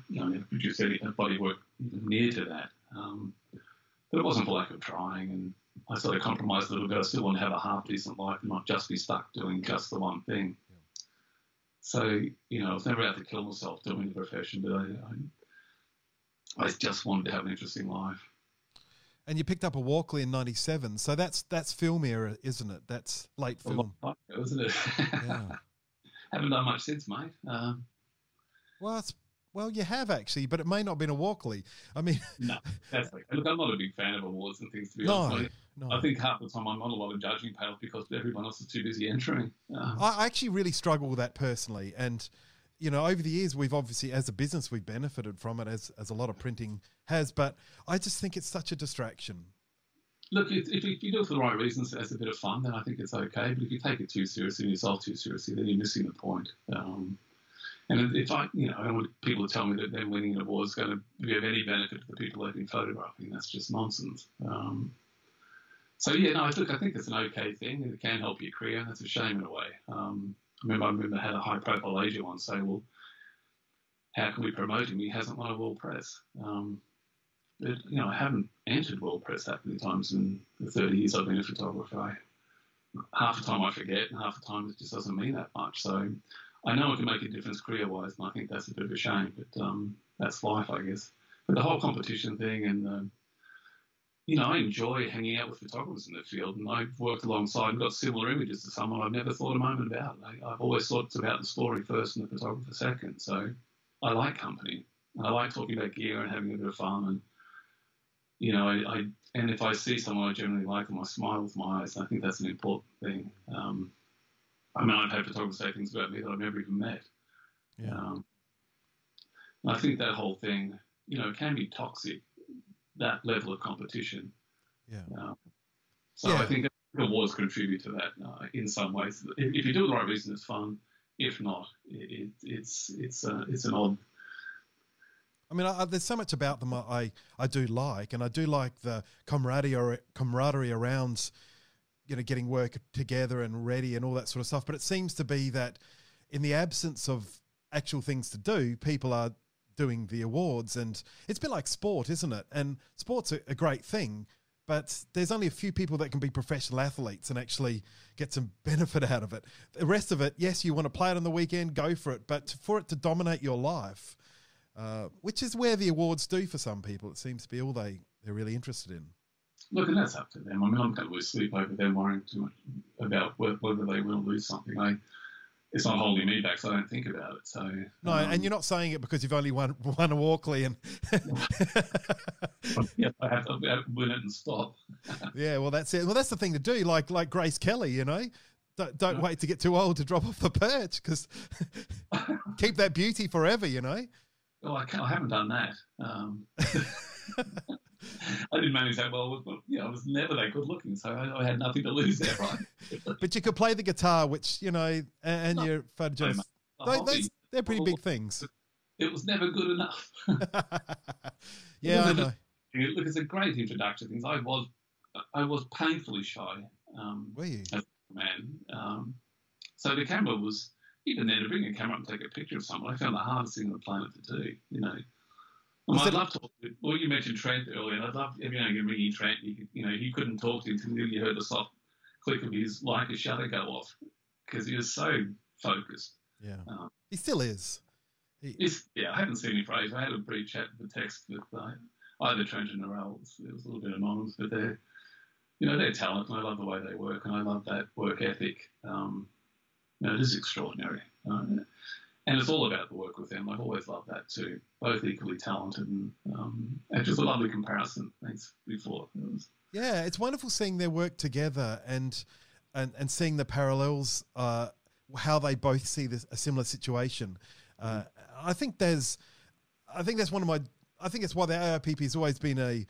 you know, I never produced any body work near to that. Um, but it wasn't for lack of trying, and I sort of compromised a little bit. I still want to have a half decent life and not just be stuck doing just the one thing. Yeah. So, you know, I was never out to kill myself doing the profession, but I, I, I just wanted to have an interesting life. And you picked up a Walkley in '97, so that's that's film era, isn't it? That's late film, well, isn't it? yeah. Haven't done much since, mate. Um, well, it's well, you have actually, but it may not have been a Walkley. I mean, no, that's look, I'm not a big fan of awards and things to be no, honest. No. I think half the time I'm on a lot of judging panels because everyone else is too busy entering. I actually really struggle with that personally, and you know, over the years we've obviously, as a business, we've benefited from it, as as a lot of printing has. But I just think it's such a distraction. Look, if, if you do it for the right reasons as a bit of fun, then I think it's okay. But if you take it too seriously and yourself too seriously, then you're missing the point. Um, and if I, you know, I don't want people to tell me that them winning an award is going to be of any benefit to the people they've been photographing. That's just nonsense. Um, so yeah, no, look, I think it's an okay thing. It can help your career. That's a shame in a way. Um, I remember, I remember I had a high-profile agent once say, "Well, how can we promote him? He hasn't won a world press." Um, but you know, I haven't entered world press that many times in the 30 years I've been a photographer. I, half the time I forget, and half the time it just doesn't mean that much. So I know it can make a difference career wise, and I think that's a bit of a shame, but um, that's life, I guess. But the whole competition thing, and uh, you know, I enjoy hanging out with photographers in the field, and I've worked alongside and got similar images to someone I've never thought a moment about. I, have always thought it's about the story first and the photographer second. So I like company. I like talking about gear and having a bit of fun, and you know, I, I and if I see someone I generally like them, I smile with my eyes. I think that's an important thing. Um, I mean, I've had photographers say things about me that I've never even met. Yeah. Um, I think that whole thing, you know, can be toxic, that level of competition. Yeah. Um, so yeah. I think the awards contribute to that uh, in some ways. If, if, you do it the right reason, it's fun. If not, it, it's it's uh, it's an odd. I mean, I, there's so much about them I, I do like, and I do like the camaraderie or camaraderie around you know getting work together and ready and all that sort of stuff. But it seems to be that in the absence of actual things to do, people are doing the awards, and it's a bit like sport, isn't it? And sport's a, a great thing, but there's only a few people that can be professional athletes and actually get some benefit out of it. The rest of it, yes, you want to play it on the weekend, go for it, but for it to dominate your life, uh, which is where the awards do for some people, it seems to be all they they're really interested in. Look, and that's up to them. I mean, I'm going to lose sleep over them worrying too much about whether they will lose something. I, it's not holding me back, so I don't think about it. So no, um, and you're not saying it because you've only won a Walkley and yeah, I have to win it and stop. yeah, well, that's it. Well, that's the thing to do. Like like Grace Kelly, you know, don't, don't yeah. wait to get too old to drop off the perch because keep that beauty forever. You know. Well, I, I haven't done that. Um, I didn't manage that well. But, you know, I was never that good looking, so I, I had nothing to lose there, right? but you could play the guitar, which you know, and, no, your photograph. No, they, they're pretty big things. It was never good enough. yeah, I know. Look, it's a great introduction. Things I was, I was painfully shy. Um, Were you? As a man. Um, so the camera was even there to bring a camera up and take a picture of someone. I found the hardest thing on the planet to do. You know, well, I'd love to. Well, you mentioned Trent earlier. and I'd love every now and again ringing Trent. You, you know, he couldn't talk to him until you heard the soft click of his Leica shutter go off because he was so focused. Yeah, um, he still is. He, yeah, I haven't seen him for. I had a brief chat with the text with uh, either Trent and Narelle. It was, it was a little bit anonymous, but they're, you know, they're talent, and I love the way they work, and I love that work ethic. Um, you know, it is extraordinary. Uh, and it's all about the work with them. I've always loved that too. Both equally talented, and, um, and just a lovely comparison. Thanks before. It was, yeah, it's wonderful seeing their work together and and and seeing the parallels uh, how they both see this a similar situation. Uh, I think there's, I think that's one of my, I think it's why the AIPP has always been a,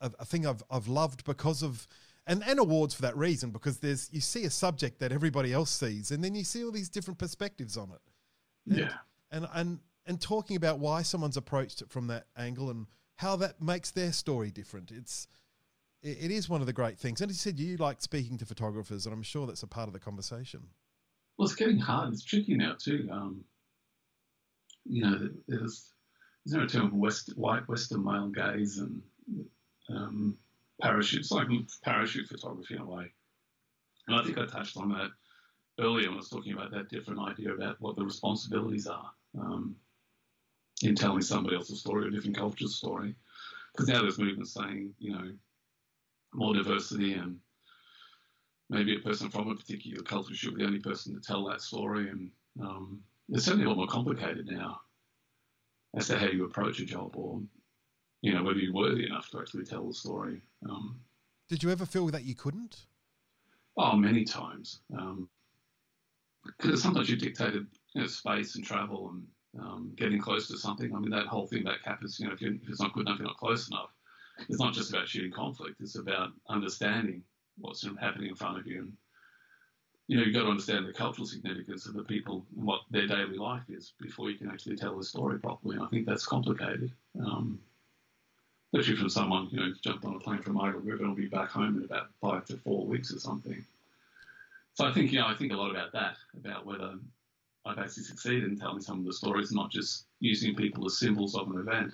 a, a thing I've I've loved because of. And, and awards for that reason because there's you see a subject that everybody else sees and then you see all these different perspectives on it and, Yeah. and and and talking about why someone's approached it from that angle and how that makes their story different. It's it, it is one of the great things. And as you said, you like speaking to photographers, and I'm sure that's a part of the conversation. Well, it's getting hard. It's tricky now too. Um, you know, there's there's no term for West, white Western male gaze and um, parachute. It's like parachute photography in a way. And I think I touched on that earlier when I was talking about that different idea about what the responsibilities are um, in telling somebody else's story or a different culture's story. Because now there's movements saying, you know, more diversity and maybe a person from a particular culture should be the only person to tell that story. And um, it's certainly a lot more complicated now as to how you approach a job or, you know, whether you're worthy enough to actually tell the story. Um, Did you ever feel that you couldn't? oh, many times. Because sometimes you're dictated you know, space and travel and um, getting close to something. I mean, that whole thing about Capa's, you know, if, if it's not good enough, you're not close enough. It's not just about shooting conflict. It's about understanding what's happening in front of you. And, you know, you've got to understand the cultural significance of the people and what their daily life is before you can actually tell the story properly. And I think that's complicated. Um, especially from someone, you know, who's jumped on a plane from Margaret River and will be back home in about five to four weeks or something. So I think, you know, I think a lot about that, about whether I've actually succeeded in telling some of the stories, not just using people as symbols of an event.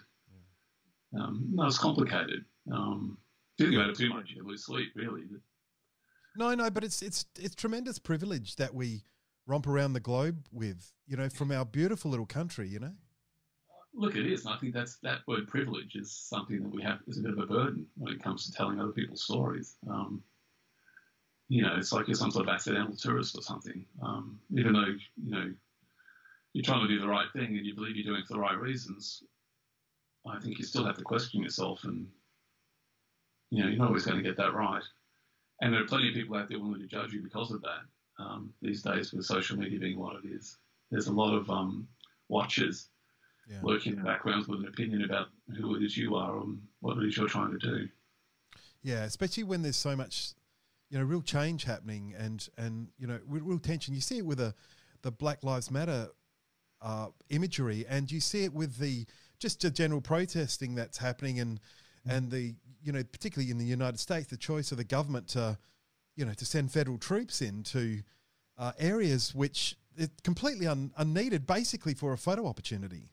Um, no, it's complicated. Um, thinking about it too much, you lose sleep, really. No, no, but it's it's it's tremendous privilege that we romp around the globe with, you know, from our beautiful little country, you know. Look, it is, and I think that's that word privilege is something that we have is a bit of a burden when it comes to telling other people's stories. Um, you know, it's like you're some sort of accidental tourist or something. Um, even though you know you're trying to do the right thing and you believe you're doing it for the right reasons, I think you still have to question yourself, and you know, you're not always going to get that right. And there are plenty of people out there willing to judge you because of that. Um, these days, with social media being what it is, there's a lot of um, watchers Yeah. lurking in the background with an opinion about who it is you are and what it is you're trying to do. Yeah, especially when there's so much, you know, real change happening and and you know, real, tension. You see it with the the Black Lives Matter uh, imagery, and you see it with the just the general protesting that's happening, and and the you know, particularly in the United States, the choice of the government to, you know, to send federal troops into uh, areas which are completely un, unneeded, basically for a photo opportunity.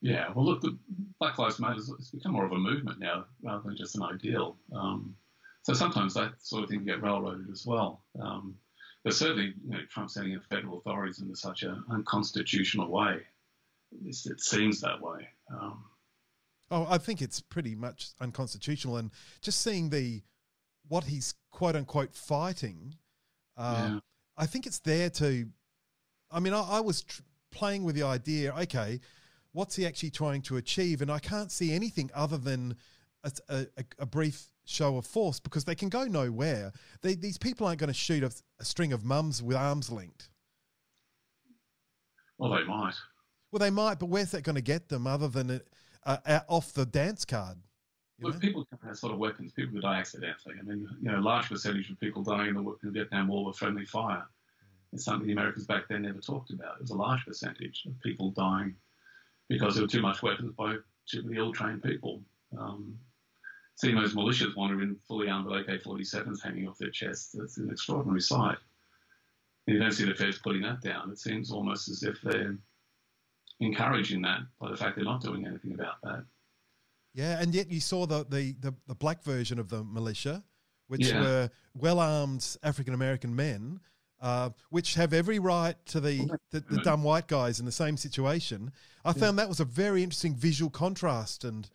Yeah, well, look, the Black Lives Matter has become more of a movement now rather than just an ideal. Um, so sometimes that sort of thing can get railroaded as well. Um, but certainly, you know, Trump sending in federal authorities into such an unconstitutional way, it's, it seems that way. Um, Oh, I think it's pretty much unconstitutional, and just seeing the what he's quote unquote fighting, uh, Yeah. I think it's there to. I mean, I, I was tr- playing with the idea. Okay, what's he actually trying to achieve? And I can't see anything other than a, a, a brief show of force because they can go nowhere. They, these people aren't going to shoot a, a string of mums with arms linked. well, they might. Well, they might, but where's that going to get them other than uh, off the dance card? Look, know? people can have sort of weapons. People who die accidentally. I mean, you know, a large percentage of people dying in the, in the Vietnam War were friendly fire. It's something the Americans back then never talked about. It was a large percentage of people dying because there were too much weapons by too many ill-trained people. Um, seeing those militias wandering fully armed with AK-47s hanging off their chests, that's an extraordinary sight. And you don't see the feds putting that down. It seems almost as if they're encouraging that by the fact they're not doing anything about that. Yeah, and yet you saw the, the, the, the black version of the militia, which Yeah. were well armed African American men, uh, which have every right to the, the, the dumb white guys in the same situation. I found that was a very interesting visual contrast, and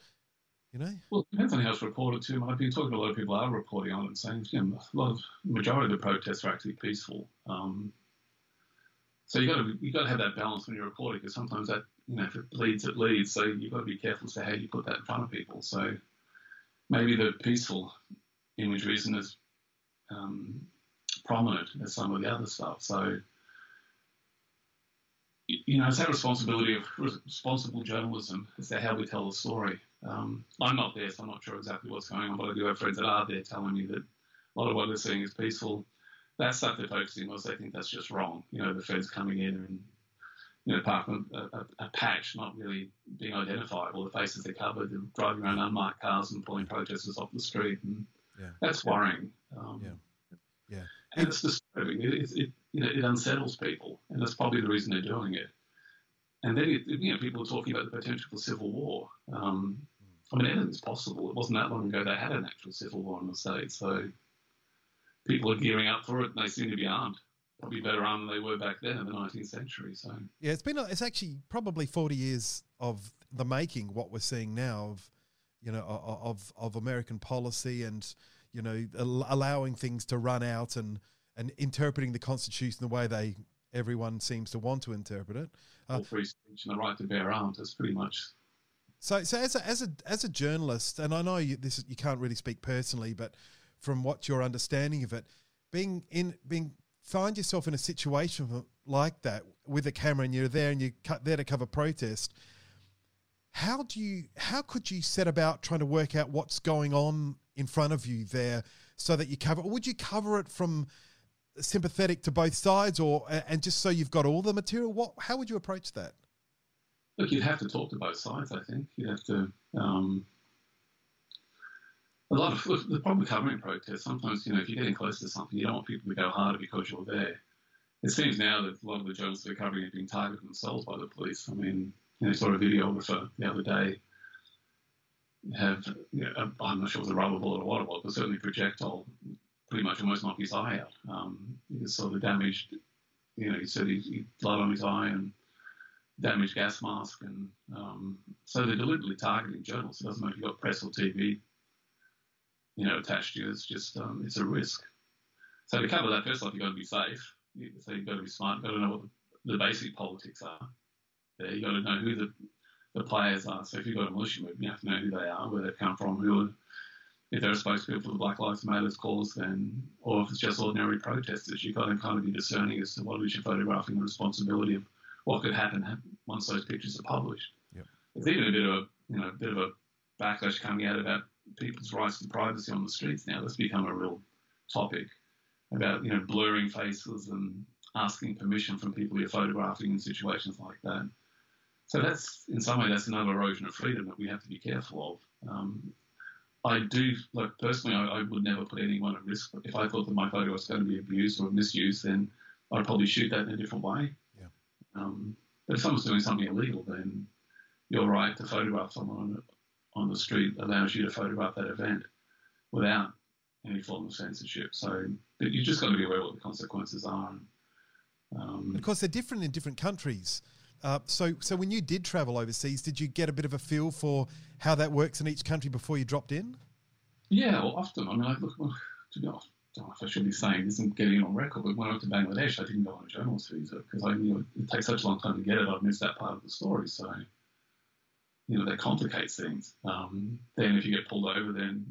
you know, Well, it depends on reported too. I've been talking to a lot of people are reporting on it and saying, you know, a lot of majority of the protests are actually peaceful. Um, so you got to you got to have that balance when you're reporting because sometimes that you know if it bleeds, it leads. So you've got to be careful as to how you put that in front of people. So maybe the peaceful imagery isn't as um, prominent as some of the other stuff. So you know, it's that responsibility of responsible journalism as to how we tell the story. Um, I'm not there, so I'm not sure exactly what's going on, but I do have friends that are there telling me that a lot of what they're seeing is peaceful. That stuff they're focusing on, they think that's just wrong. You know, the feds coming in and, you know, parking a, a, a patch not really being identifiable, the faces they're covered, they're driving around unmarked cars and pulling protesters off the street. And yeah. that's worrying. Um, yeah. Yeah. And it's disturbing. It, it, it, you know, it unsettles people, and that's probably the reason they're doing it. And then, it, you know, people are talking about the potential for civil war. Um, I mean, anything's possible. It wasn't that long ago they had an actual civil war in the States. So people are gearing up for it, and they seem to be armed. Probably better armed than they were back then in the 19th century. So yeah, it's been it's actually probably 40 years of the making. What we're seeing now of you know of of American policy and you know allowing things to run out and and interpreting the Constitution the way they everyone seems to want to interpret it. Uh, free speech and the right to bear arms is pretty much. So, so as a as a as a journalist, and I know you, this you can't really speak personally, but from what your understanding of it, being in being find yourself in a situation like that with a camera and you're there and you're there to cover protest. How do you how could you set about trying to work out what's going on in front of you there so that you cover? Or would you cover it from sympathetic to both sides, or and just so you've got all the material? What how would you approach that? Look, you'd have to talk to both sides. I think you'd have to. Um, a lot of the problem with covering protests. Sometimes, you know, if you're getting close to something, you don't want people to go harder because you're there. It seems now that a lot of the journalists that are covering it being targeted themselves by the police. I mean, you know, saw a videographer the other day have, you know, I'm not sure it was a rubber bullet or what it was, but certainly projectile pretty much almost knocked his eye out. Um, he saw the damaged, you know, he said he, he blood on his eye and damaged gas mask. And um, so they're deliberately targeting journalists. It doesn't matter if you've got press or TV, you know, attached to you. It's just, um, it's a risk. So to cover that, first off, you've got to be safe. So you've got to be smart. You've got to know what the, the basic politics are. There, you've got to know who the, the players are. So if you've got a militia movement, you have to know who they are, where they've come from, who are if they're to be for the Black Lives Matter cause, then, or if it's just ordinary protesters, you've got to kind of be discerning as to what is you're photographing the responsibility of what could happen once those pictures are published. Yep. There's even a bit of a, you know, a bit of a backlash coming out about people's rights to privacy on the streets now. That's become a real topic about, you know, blurring faces and asking permission from people you're photographing in situations like that. So that's, in some way, that's another erosion of freedom that we have to be careful of. Um, I do, like personally, I, I, would never put anyone at risk. If I thought that my photo was going to be abused or misused, then I'd probably shoot that in a different way. Um, but if someone's doing something illegal, then your right to photograph someone on, the street allows you to photograph that event without any form of censorship. So, but you just got to be aware what the consequences are. Um, of course, they're different in different countries. Uh, so, so when you did travel overseas, did you get a bit of a feel for how that works in each country before you dropped in? Yeah, well, often. I mean, I look, well, to be honest, don't know if I should be saying this and getting it on record, but when I went to Bangladesh, I didn't go on a journalist visa because I knew it takes such a long time to get it. I'd missed that part of the story. So, you know, that complicates things. Um, then if you get pulled over, then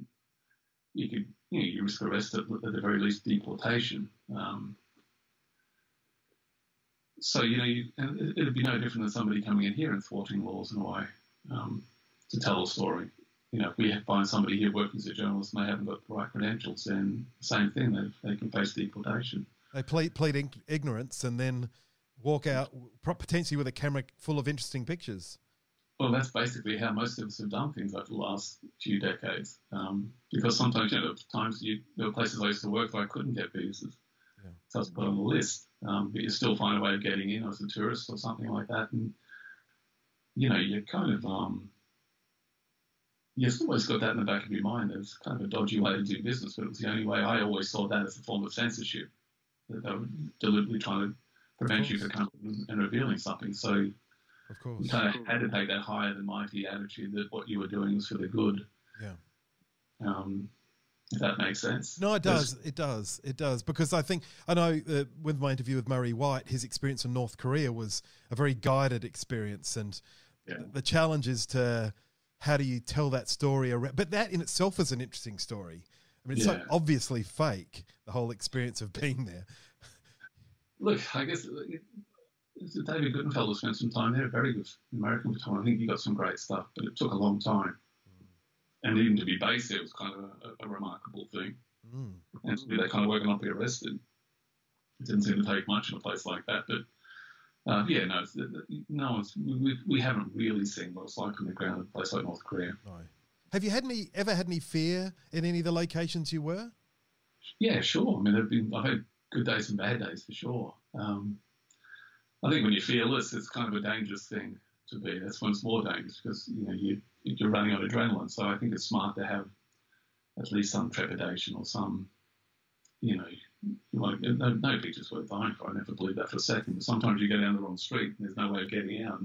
you could, you know, you risk arrest at, at the very least deportation. Um, so you know, you, it'd be no different than somebody coming in here and thwarting laws in a way um, to tell a story. You know, if we find somebody here working as a journalist and they haven't got the right credentials, then same thing, they, they can face deportation. They plead, plead ignorance and then walk out potentially with a camera full of interesting pictures. Well, that's basically how most of us have done things over the last few decades. Um, because sometimes, you know, times you, there were places I used to work where I couldn't get visas. Yeah. So I was put on the list um, but you still find a way of getting in as a tourist or something like that. And, you know, you're kind of, um, you've always got that in the back of your mind. It's kind of a dodgy way to do business, but it was the only way. I always saw that as a form of censorship. That they were deliberately trying to prevent you from coming and revealing something. So of course. you kind of had to take that higher than mighty attitude that what you were doing was for the good. Yeah. Um, if that makes sense. No, it does. It does. It does. Because I think, I know uh, with my interview with Murray White, his experience in North Korea was a very guided experience. And yeah. the challenge is to how do you tell that story? Around, but that in itself is an interesting story. I mean, it's yeah. so obviously fake, the whole experience of being there. Look, I guess David Guttenfelder spent some time there, very good American photographer. I think he got some great stuff, but it took a long time. And even to be based there was kind of a, a remarkable thing. Mm. And to do that kind of work and not be arrested, it didn't seem to take much in a place like that. But uh, yeah, no, no one's, we, we haven't really seen what it's like on the ground in a place like North Korea. No. Have you had any ever had any fear in any of the locations you were? Yeah, sure. I mean, I've been I've had good days and bad days for sure. Um, I think when you're fearless, it's kind of a dangerous thing to be. That's when it's more dangerous because you know you you're running on adrenaline. So I think it's smart to have at least some trepidation or some, you know, like no, no picture's worth dying for. I never believed that for a second. But sometimes you go down the wrong street and there's no way of getting out,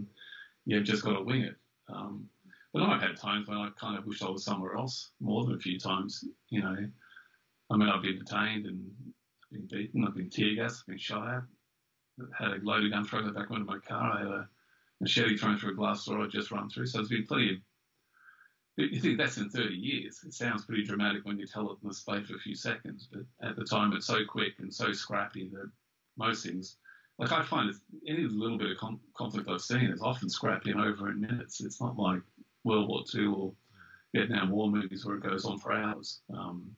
you've just got to wing it. Um, but I've had times when I kind of wish I was somewhere else more than a few times. You know, I mean, I've been detained and been beaten, I've been tear gassed, I've been shot at, had a loaded gun thrown in the back window of my car, I had a machete thrown through a glass door I'd just run through. So there's been plenty of. You think that's in 30 years. It sounds pretty dramatic when you tell it in the space of a few seconds, but at the time it's so quick and so scrappy that most things, like I find any little bit of com- conflict I've seen is often scrappy and over in minutes. It's not like World War II or Vietnam War movies where it goes on for hours. Um,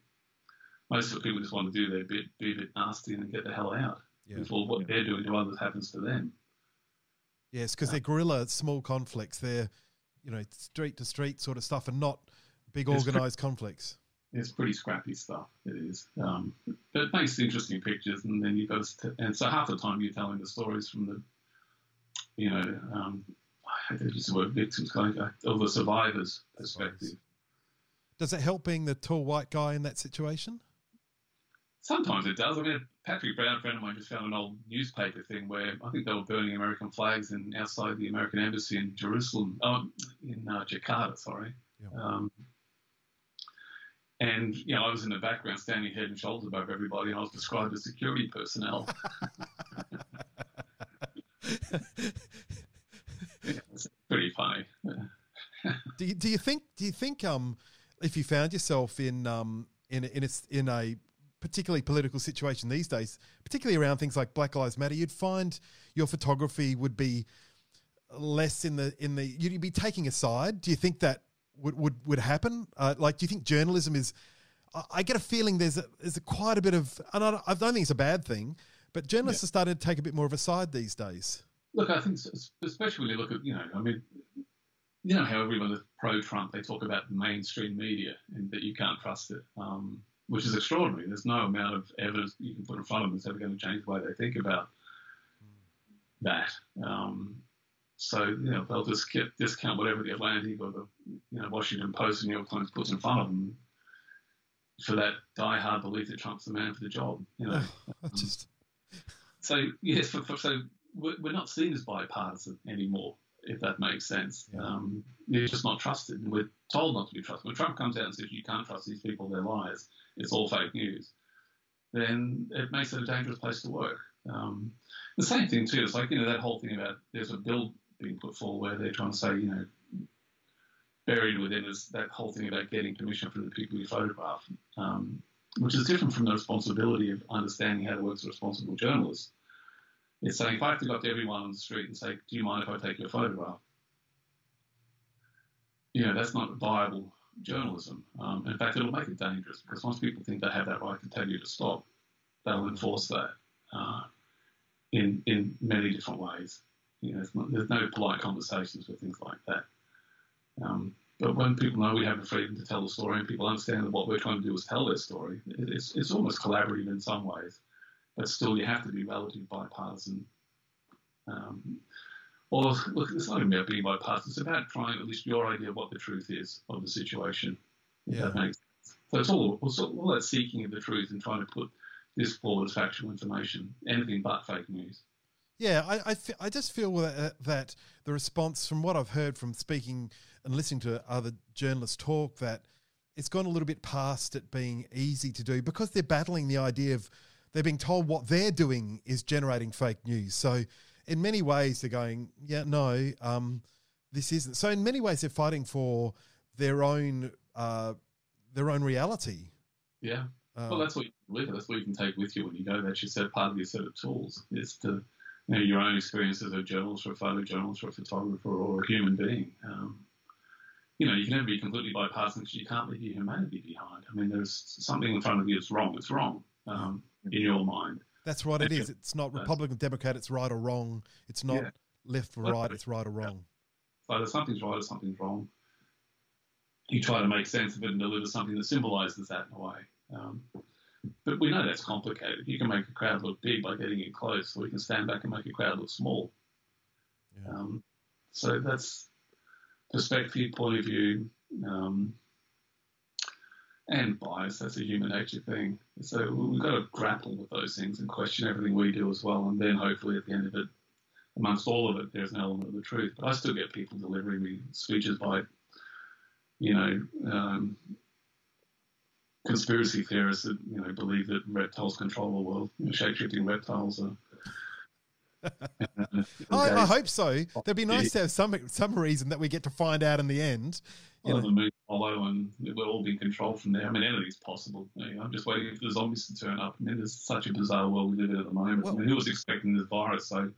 most of the people just want to do their bit, be a bit nasty and get the hell out yeah. before what yeah. they're doing to others happens to them. Yes, because they're guerrilla small conflicts. They're, you know, street to street sort of stuff, and not big organized conflicts. It's pretty scrappy stuff. It is, um, but it makes interesting pictures, and then you've got to, and so half the time you're telling the stories from the, you know, um, I use the word victims, kind of, or the survivors' perspective. Does it help being the tall white guy in that situation? Sometimes it does. I mean, Patrick Brown, a friend of mine, just found an old newspaper thing where I think they were burning American flags in outside the American embassy in Jerusalem, oh, in uh, Jakarta, sorry. Yeah. Um, and you know, I was in the background, standing head and shoulders above everybody, and I was described as security personnel. yeah, it's pretty funny. do you, do you think do you think um if you found yourself in um in in a, in a particularly political situation these days, particularly around things like Black Lives Matter, you'd find your photography would be less in the in the you'd be taking a side. Do you think that would would would happen? Uh, like, do you think journalism is? I get a feeling there's a, there's a quite a bit of, and I don't, I don't think it's a bad thing, but journalists yeah. are starting to take a bit more of a side these days. Look, I think, especially when you look at, you know, I mean, you know how everyone is pro-Trump, they talk about mainstream media and that you can't trust it. Um, which is extraordinary. There's no amount of evidence you can put in front of them that's ever going to change the way they think about that. Um, so you know they'll just discount whatever the Atlantic or the you know Washington Post and New York Times puts in front of them for that die-hard belief that Trump's the man for the job. You know, um, just so yes, for, for, so we're not seen as bipartisan anymore if that makes sense. Yeah. Um, you're just not trusted, and we're told not to be trusted. When Trump comes out and says you can't trust these people, they're liars, it's all fake news, then it makes it a dangerous place to work. Um, the same thing too. It's like you know that whole thing about there's a bill being put forward where they're trying to say you know buried within is that whole thing about getting permission from the people you photograph, um, which is different from the responsibility of understanding how to work as a responsible journalist. It's saying if I have to go up to everyone on the street and say, "Do you mind if I take your photograph?" You know, that's not viable journalism. Um, in fact, it'll make it dangerous because once people think they have that right to tell you to stop, they'll enforce that uh, in in many different ways. You know, not, there's no polite conversations with things like that. Um, but when people know we have the freedom to tell the story and people understand that what we're trying to do is tell their story, it's, it's almost collaborative in some ways. But still, you have to be relatively bipartisan. Um, or look, it's not about being bipartisan. It's about trying at least your idea of what the truth is of the situation. Yeah. that makes sense. So it's all, all, all that seeking of the truth and trying to put this forward as factual information, anything but fake news. Yeah, I, I, I just feel that, uh, that the response from what I've heard from speaking and listening to other journalists talk that it's gone a little bit past it being easy to do because they're battling the idea of they're being told what they're doing is generating fake news. So in many ways they're going, yeah, no, um, this isn't. So in many ways they're fighting for their own uh, their own reality. Yeah. Um, well, that's what you live. That's what you can take with you when you go. That's your set part of your set of tools is to you know, your own experience as a journalist or a photojournalist or a photographer or a human being. Um, you know, you can never be completely bypassing because you can't leave your humanity behind. I mean, there's something in front of you that's wrong. It's wrong um, in your mind. That's what it is. It's not Republican, Democrat. It's right or wrong. It's not yeah. left or right. It's right or wrong. So either something's right or something's wrong. You try to make sense of it and deliver something that symbolises that in a way. Um, but we know that's complicated. You can make a crowd look big by getting it close, or you can stand back and make a crowd look small. Yeah. Um, so that's perspective, point of view, um, and bias. That's a human nature thing. So we've got to grapple with those things and question everything we do as well. And then hopefully at the end of it, amongst all of it, there's an element of the truth. But I still get people delivering me speeches by, you know, um, conspiracy theorists that you know believe that reptiles control the world. You know, shape-shifting reptiles are I, I, hope so. That'd be nice to have some some reason that we get to find out in the end. Well, know. the moon follow, and we'll all be controlled from there. I mean, anything's possible. You know, I'm just waiting for the zombies to turn up. I mean, there's such a bizarre world we live in at the moment. Well, I mean, who was expecting this virus so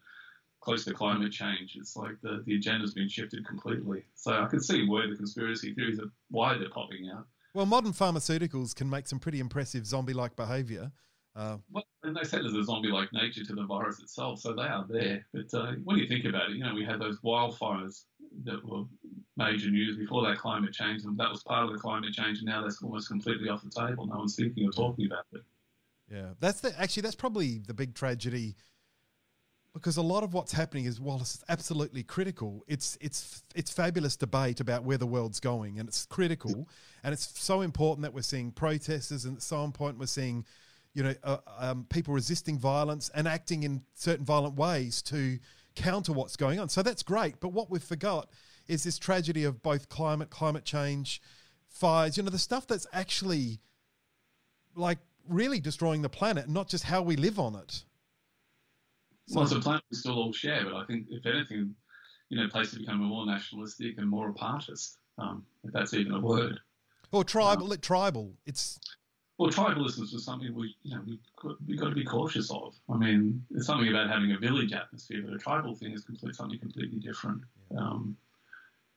close to climate change? It's like the the agenda's been shifted completely. So I can see where the conspiracy theories are why they're popping out. Well, modern pharmaceuticals can make some pretty impressive zombie-like behaviour. Uh, well, and they said there's a zombie-like nature to the virus itself, so they are there. But uh, when you think about it, you know, we had those wildfires that were major news before that climate change, and that was part of the climate change, and now that's almost completely off the table. No one's thinking or talking about it. Yeah, that's the actually that's probably the big tragedy because a lot of what's happening is while it's absolutely critical, it's it's it's fabulous debate about where the world's going, and it's critical, and it's so important that we're seeing protesters, and it's so important we're seeing you know, uh, um, people resisting violence and acting in certain violent ways to counter what's going on. So that's great. But what we've forgot is this tragedy of both climate, climate change, fires, you know, the stuff that's actually like really destroying the planet, not just how we live on it. So, well, it's a planet we still all share, but I think if anything, you know, places become more nationalistic and more apartist, um, if that's even a word. Or tribal, um, tribal. It's well, tribalism is something we, you know, we we got to be cautious of. I mean, there's something about having a village atmosphere, but a tribal thing is complete, something completely different. Yeah. Um,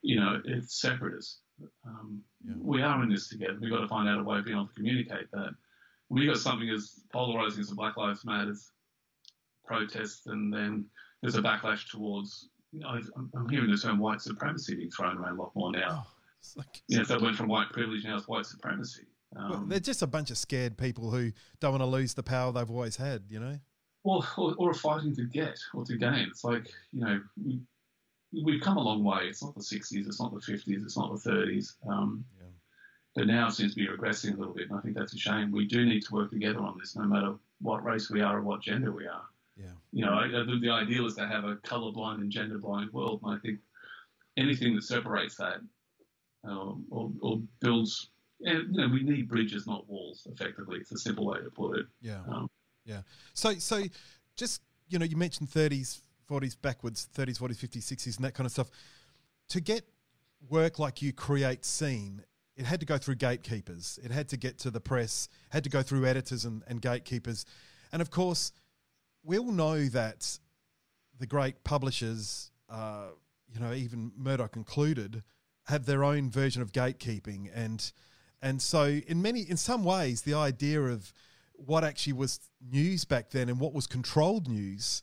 you know, it's separatist. Um, yeah. We are in this together. We've got to find out a way of being able to communicate that. You got something as polarizing as the Black Lives Matters protests, and then there's a backlash towards, you know, I'm hearing the term white supremacy being thrown around a lot more now. Oh, like, you know, so it went from white privilege now it's white supremacy. Um, well, they're just a bunch of scared people who don't want to lose the power they've always had, you know? Or, or, or fighting to get or to gain. It's like, you know, we, we've come a long way. It's not the 60s, it's not the 50s, it's not the 30s. Um, yeah. But now it seems to be regressing a little bit, and I think that's a shame. We do need to work together on this, no matter what race we are or what gender we are. Yeah. You know, I, the, the ideal is to have a colorblind and gender-blind world, and I think anything that separates that um, or, or builds and, you know, we need bridges, not walls. Effectively, it's a simple way to put it. Yeah, um, yeah. So, so just you know, you mentioned thirties, forties, backwards, thirties, forties, fifties, sixties, and that kind of stuff. To get work like you create seen, it had to go through gatekeepers. It had to get to the press. Had to go through editors and, and gatekeepers, and of course, we all know that the great publishers, uh, you know, even Murdoch included, have their own version of gatekeeping and and so, in many, in some ways, the idea of what actually was news back then and what was controlled news,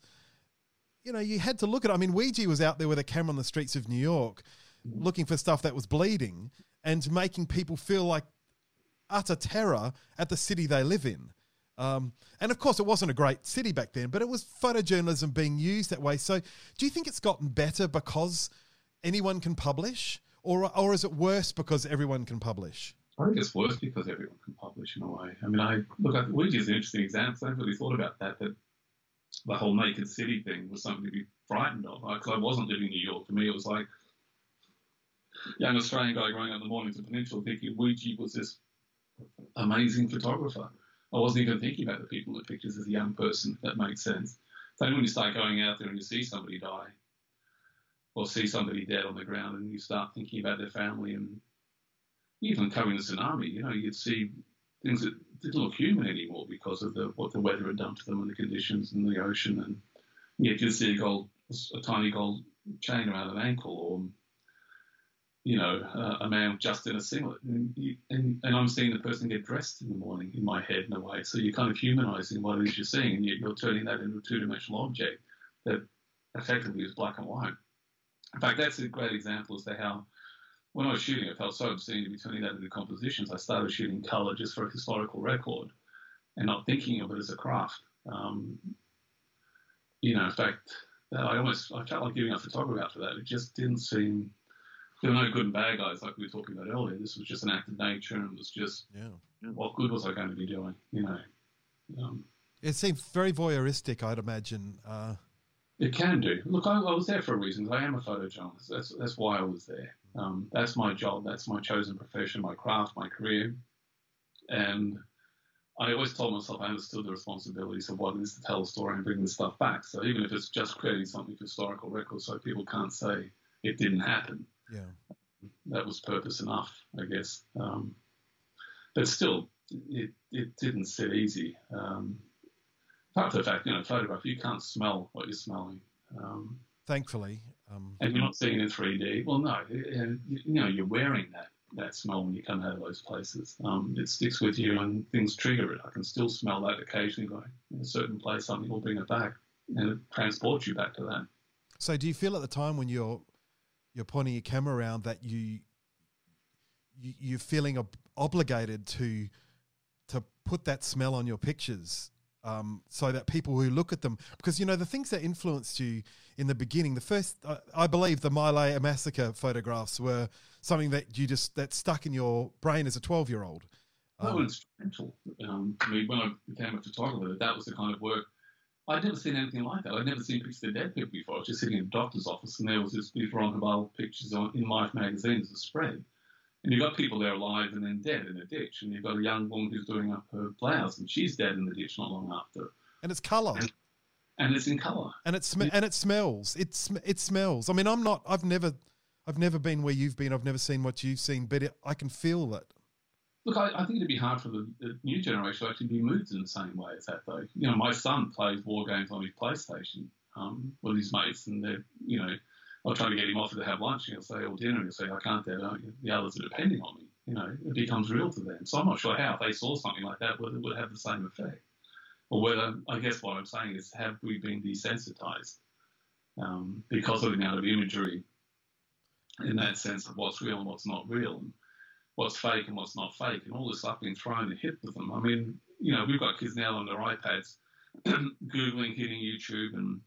you know, you had to look at. I mean, Weegee was out there with a camera on the streets of New York, looking for stuff that was bleeding and making people feel like utter terror at the city they live in. Um, and of course, it wasn't a great city back then, but it was photojournalism being used that way. So, do you think it's gotten better because anyone can publish, or or is it worse because everyone can publish? I think it's worse because everyone can publish in a way. I mean, I look, at Weegee is an interesting example. I haven't really thought about that. That the whole naked city thing was something to be frightened of. Because I, I wasn't living in New York. For me, it was like young Australian guy growing up in the morning Mornington Peninsula thinking Weegee was this amazing photographer. I wasn't even thinking about the people in the pictures as a young person, that makes sense. Then when you start going out there and you see somebody die, or see somebody dead on the ground, and you start thinking about their family and even covering the tsunami, you know, you'd see things that didn't look human anymore because of the what the weather had done to them and the conditions in the ocean and you'd see a gold, a tiny gold chain around an ankle, or you know, uh, a man just in a singlet, and, you, and, and I'm seeing the person get dressed in the morning in my head in a way. So you're kind of humanizing what it is you're seeing, and you're turning that into a two-dimensional object that effectively is black and white. In fact, that's a great example as to how, when I was shooting, I felt so obscene to be turning that into compositions. I started shooting color just for a historical record, and not thinking of it as a craft. Um, you know, in fact, I almost I felt like giving up photography after that. It just didn't seem there were no good and bad guys like we were talking about earlier. This was just an act of nature, and it was just yeah. what good was I going to be doing? You know. Um, it seemed very voyeuristic, I'd imagine. Uh, it can do. Look, I, I, was there for a reason. I am a photojournalist. That's that's why I was there. Um, that's my job. That's my chosen profession, my craft, my career, and I always told myself I understood the responsibilities of what it is to tell a story and bring the stuff back. So even if it's just creating something for historical records, so people can't say it didn't happen, yeah, that was purpose enough, I guess. Um, but still, it it didn't sit easy. Um, apart from the fact, you know, photograph, you can't smell what you're smelling. Um, Thankfully, um, and you're not seeing it in 3D. Well, no, and you know, you're wearing that that smell when you come out of those places. Um, it sticks with you and things trigger it. I can still smell that occasionally going in a certain place, something will bring it back and it transports you back to that. So do you feel at the time when you're you're pointing your camera around that you, you you're feeling ob- obligated to to put that smell on your pictures um, so that people who look at them, because you know the things that influenced you in the beginning, the first, uh, I believe, the My massacre photographs were something that you just that stuck in your brain as a twelve-year-old. Um, oh, instrumental. Um, I mean, when I became a photographer, that was the kind of work I'd never seen anything like that. I'd never seen pictures of dead people before. I was just sitting in a doctor's office, and there was this, these Ron Haeberle pictures on, in Life magazine as a spread. And you've got people there alive and then dead in a ditch. And you've got a young woman who's doing up her blouse, and she's dead in the ditch not long after. And it's colour. And, and, it's in colour. And it sm- and it smells. It sm- it smells. I mean, I'm not. I've never. I've never been where you've been. I've never seen what you've seen, but it, I can feel it. Look, I, I, think it'd be hard for the, the, new generation to actually be moved in the same way as that, though. You know, my son plays war games on his PlayStation um, with his mates, and they're, you know, I'll try to get him off to have lunch, and he'll say, or dinner, and he'll say, I can't, Dad, the others are depending on me. You know, it becomes real to them. So I'm not sure how, if they saw something like that, whether it would have the same effect. Or whether, I guess what I'm saying is, have we been desensitized um, because of the amount of imagery in that sense of what's real and what's not real? And, what's fake and what's not fake, and all this stuff being thrown and hit with them. I mean, you know, we've got kids now on their iPads, googling, hitting YouTube, and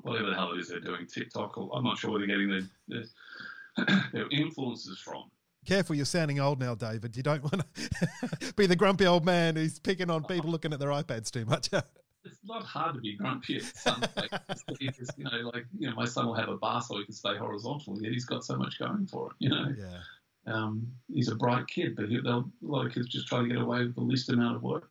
whatever the hell it is they're doing, TikTok. Or, I'm not sure where they're getting their, their, their influences from. Careful, you're sounding old now, David. You don't want to be the grumpy old man who's picking on people looking at their iPads too much. it's not hard to be grumpy at some like, you know, like you know, my son will have a bar so he can stay horizontal. Yet he's got so much going for him. you know. Yeah. Um, he's a bright kid, but he, a lot of kids just try to get away with the least amount of work.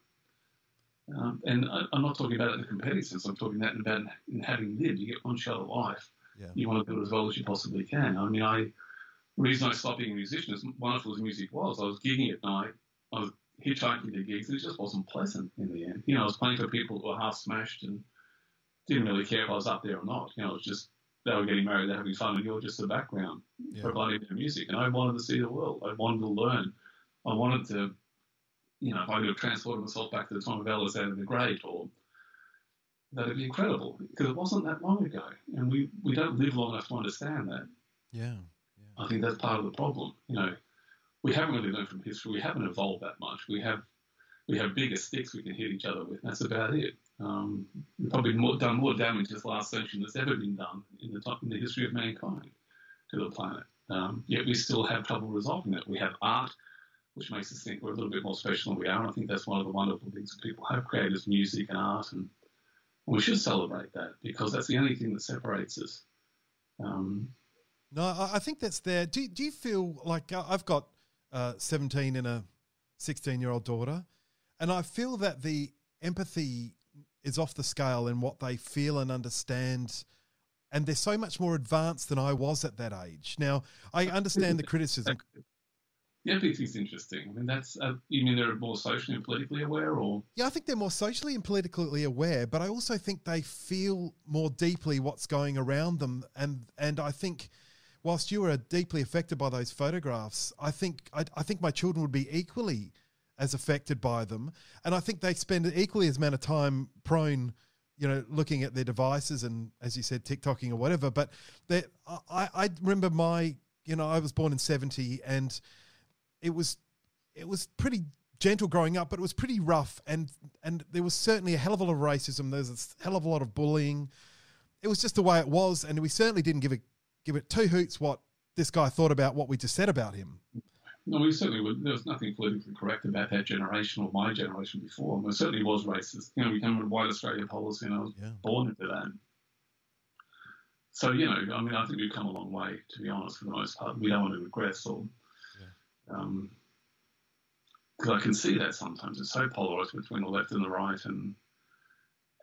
Um, and I, am not talking about it in a competitive sense. I'm talking about about in having lived. You get one shot of life. Yeah. You want to do it as well as you possibly can. I mean, I the reason I stopped being a musician, as wonderful as music was, I was gigging at night. I was hitchhiking to gigs, and it just wasn't pleasant in the end. You know, I was playing for people who were half smashed and didn't really care if I was up there or not. You know, it was just they were getting married, they're having fun, and you're just the background yeah. providing their music. And I wanted to see the world. I wanted to learn. I wanted to, you know, if I could have transported myself back to the time of Alexander the Great, or that'd be incredible because it wasn't that long ago, and we we don't live long enough to understand that. Yeah. yeah. I think that's part of the problem. You know, we haven't really learned from history. We haven't evolved that much. We have we have bigger sticks we can hit each other with. that's about it. Um, we've probably more, done more damage this last century than has ever been done in the, in the history of mankind to the planet. Um, yet we still have trouble resolving it. We have art, which makes us think we're a little bit more special than we are. And I think that's one of the wonderful things that people have created is music and art. And we should celebrate that because that's the only thing that separates us. Um, no, I think that's there. Do, do you feel like uh, I've got uh, 17 and a 16 year old daughter, and I feel that the empathy is off the scale in what they feel and understand and they're so much more advanced than I was at that age. Now, I understand the criticism. The is interesting. I mean, that's uh, you mean they're more socially and politically aware, or Yeah, I think they're more socially and politically aware, but I also think they feel more deeply what's going around them, and and I think. Whilst you were deeply affected by those photographs, I think I, I think my children would be equally as affected by them, and I think they spend equally as amount of time prone, you know, looking at their devices and, as you said, TikToking or whatever. But I, I remember my, you know, I was born in seventy, and it was it was pretty gentle growing up, but it was pretty rough, and and there was certainly a hell of a lot of racism. There was a hell of a lot of bullying. It was just the way it was, and we certainly didn't give it give it two hoots what this guy thought about what we just said about him. no, we certainly would. There was nothing politically correct about that generation or my generation before. And there certainly was racist. You know, we came with White Australia policy, and I was Yeah. born into that. So you know, I mean, I think we've come a long way. To be honest, for the most part, we don't want to regress or. Um, because I can see that sometimes it's so polarized between the left and the right, and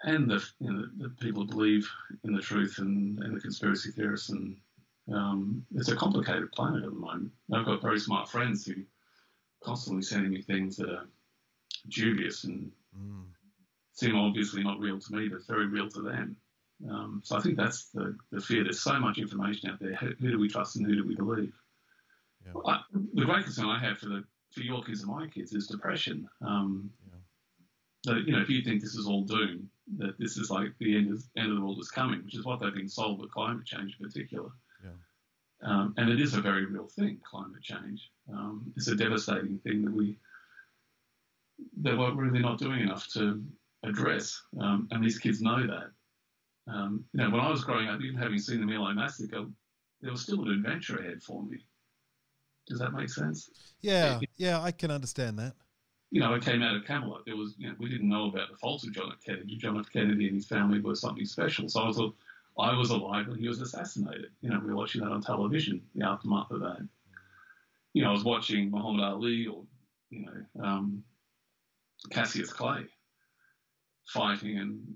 and the you know, the people who believe in the truth and, and the conspiracy theorists, and um, it's a complicated planet at the moment. I've got very smart friends who constantly sending me things that are dubious and Mm. seem obviously not real to me, but very real to them. Um, so I think that's the, the fear. There's so much information out there. Who, who do we trust and who do we believe? Yeah. I, the great concern I have for the for your kids and my kids is depression. Um, That you know, if you think this is all doom, that this is like the end of, end of the world is coming, which is what they've been sold with climate change in particular. Yeah. Um, and it is a very real thing, climate change. Um, it's a devastating thing that we that we're really not doing enough to address. Um, and these kids know that. Um, you know, when I was growing up, even having seen the My Lai massacre, there was still an adventure ahead for me. Does that make sense? Yeah, yeah, I can understand that. You know, it came out of Camelot. There was, you know, we didn't know about the faults of John F. Kennedy. John F. Kennedy and his family were something special. So I was, I was alive when he was assassinated. You know, we were watching that on television, the aftermath of that. You know, I was watching Muhammad Ali or, you know, um, Cassius Clay fighting and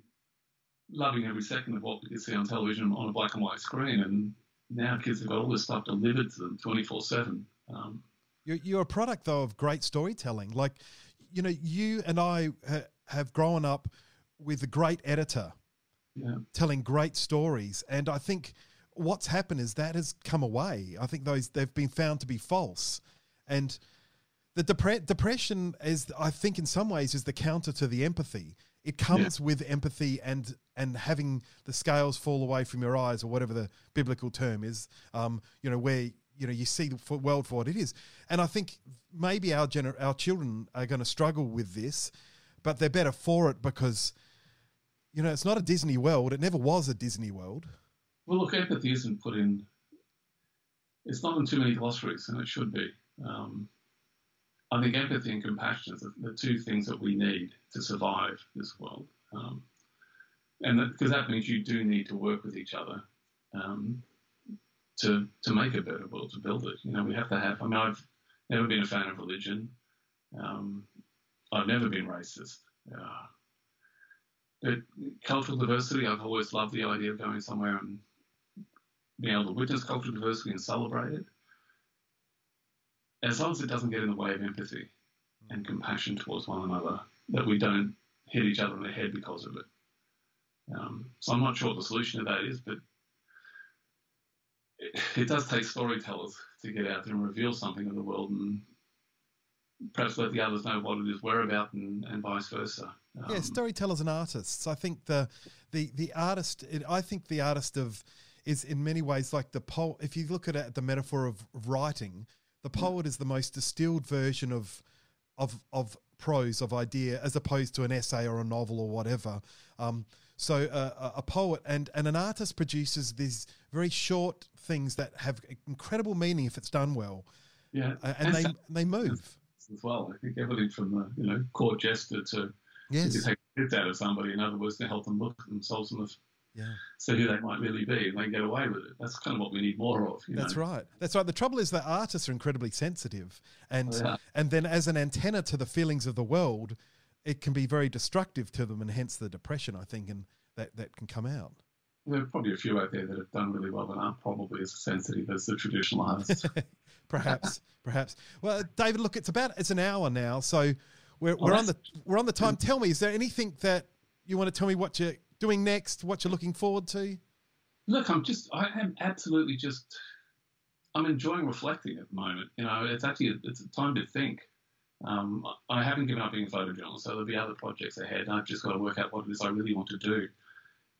loving every second of what we could see on television on a black and white screen. And now kids have got all this stuff delivered to them 24 7. Um, You're, you're a product though of great storytelling. Like, you know, you and I ha- have grown up with a great editor yeah. telling great stories, and I think what's happened is that has come away. I think those they've been found to be false, and the depre- depression is, I think, in some ways, is the counter to the empathy. It comes with empathy and and having the scales fall away from your eyes, or whatever the biblical term is. Um, you know, where you know you see the world for what it is, and I think maybe our gener- our children are going to struggle with this, but they're better for it because. You know, it's not a Disney World. It never was a Disney World. Well, look, empathy isn't put in. It's not in too many glossaries, and it should be. Um, I think empathy and compassion are the, two things that we need to survive this world, um, and because that, that means you do need to work with each other um, to to make a better world, to build it. You know, we have to have. I mean, I've never been a fan of religion. Um, I've never been racist. Uh, but cultural diversity, I've always loved the idea of going somewhere and being able to witness cultural diversity and celebrate it. As long as it doesn't get in the way of empathy and compassion towards one another, that we don't hit each other in the head because of it. Um, so I'm not sure what the solution to that is, but it, it does take storytellers to get out there and reveal something of the world and perhaps let the others know what it is we're about and, and vice versa. yeah, Um, storytellers and artists. I think the the the artist. It, I think the artist of is in many ways like the poet. If you look at it, the metaphor of writing, the poet is the most distilled version of of of prose of idea as opposed to an essay or a novel or whatever. Um, so uh, a- a poet and, and an artist produces these very short things that have incredible meaning if it's done well, yeah, uh, and they so- they move. as well. I think everything from the you know court jester to Yes, to take the piss out of somebody, in other words, to help them look at themselves and yeah. So who they might really be, and they get away with it. That's kind of what we need more of. You That's know? right. That's right. The trouble is that artists are incredibly sensitive, and Oh, yeah. and then as an antenna to the feelings of the world, it can be very destructive to them, and hence the depression. I think, and that that can come out. There are probably a few out there that have done really well and aren't probably as sensitive as the traditional artists. Perhaps, perhaps. Well, David, look, it's about it's an hour now, so we're we're Oh, on the we're on the time. Tell me, is there anything that you want to tell me what you're doing next? What you're looking forward to? Look, I'm just, I am absolutely just, I'm enjoying reflecting at the moment. You know, it's actually, it's a time to think. Um, I haven't given up being a photojournalist, so there'll be other projects ahead. I've just got to work out what it is I really want to do.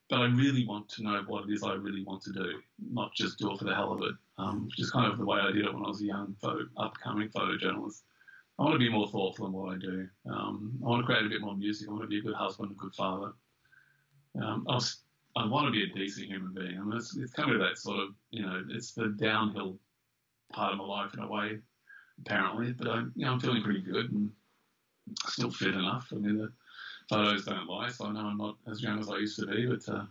But I really want to know what it is I really want to do, not just do it for the hell of it, um, which is kind of the way I did it when I was a young, photo, upcoming photojournalist. I want to be more thoughtful in what I do. Um, I want to create a bit more music. I want to be a good husband, a good father. Um, I, was, I want to be a decent human being. I mean, it's, it's coming to that sort of, you know, it's the downhill part of my life in a way, apparently. But I'm, you know, I'm feeling pretty good and still fit enough. I mean, the photos don't lie, so I know I'm not as young as I used to be. But uh,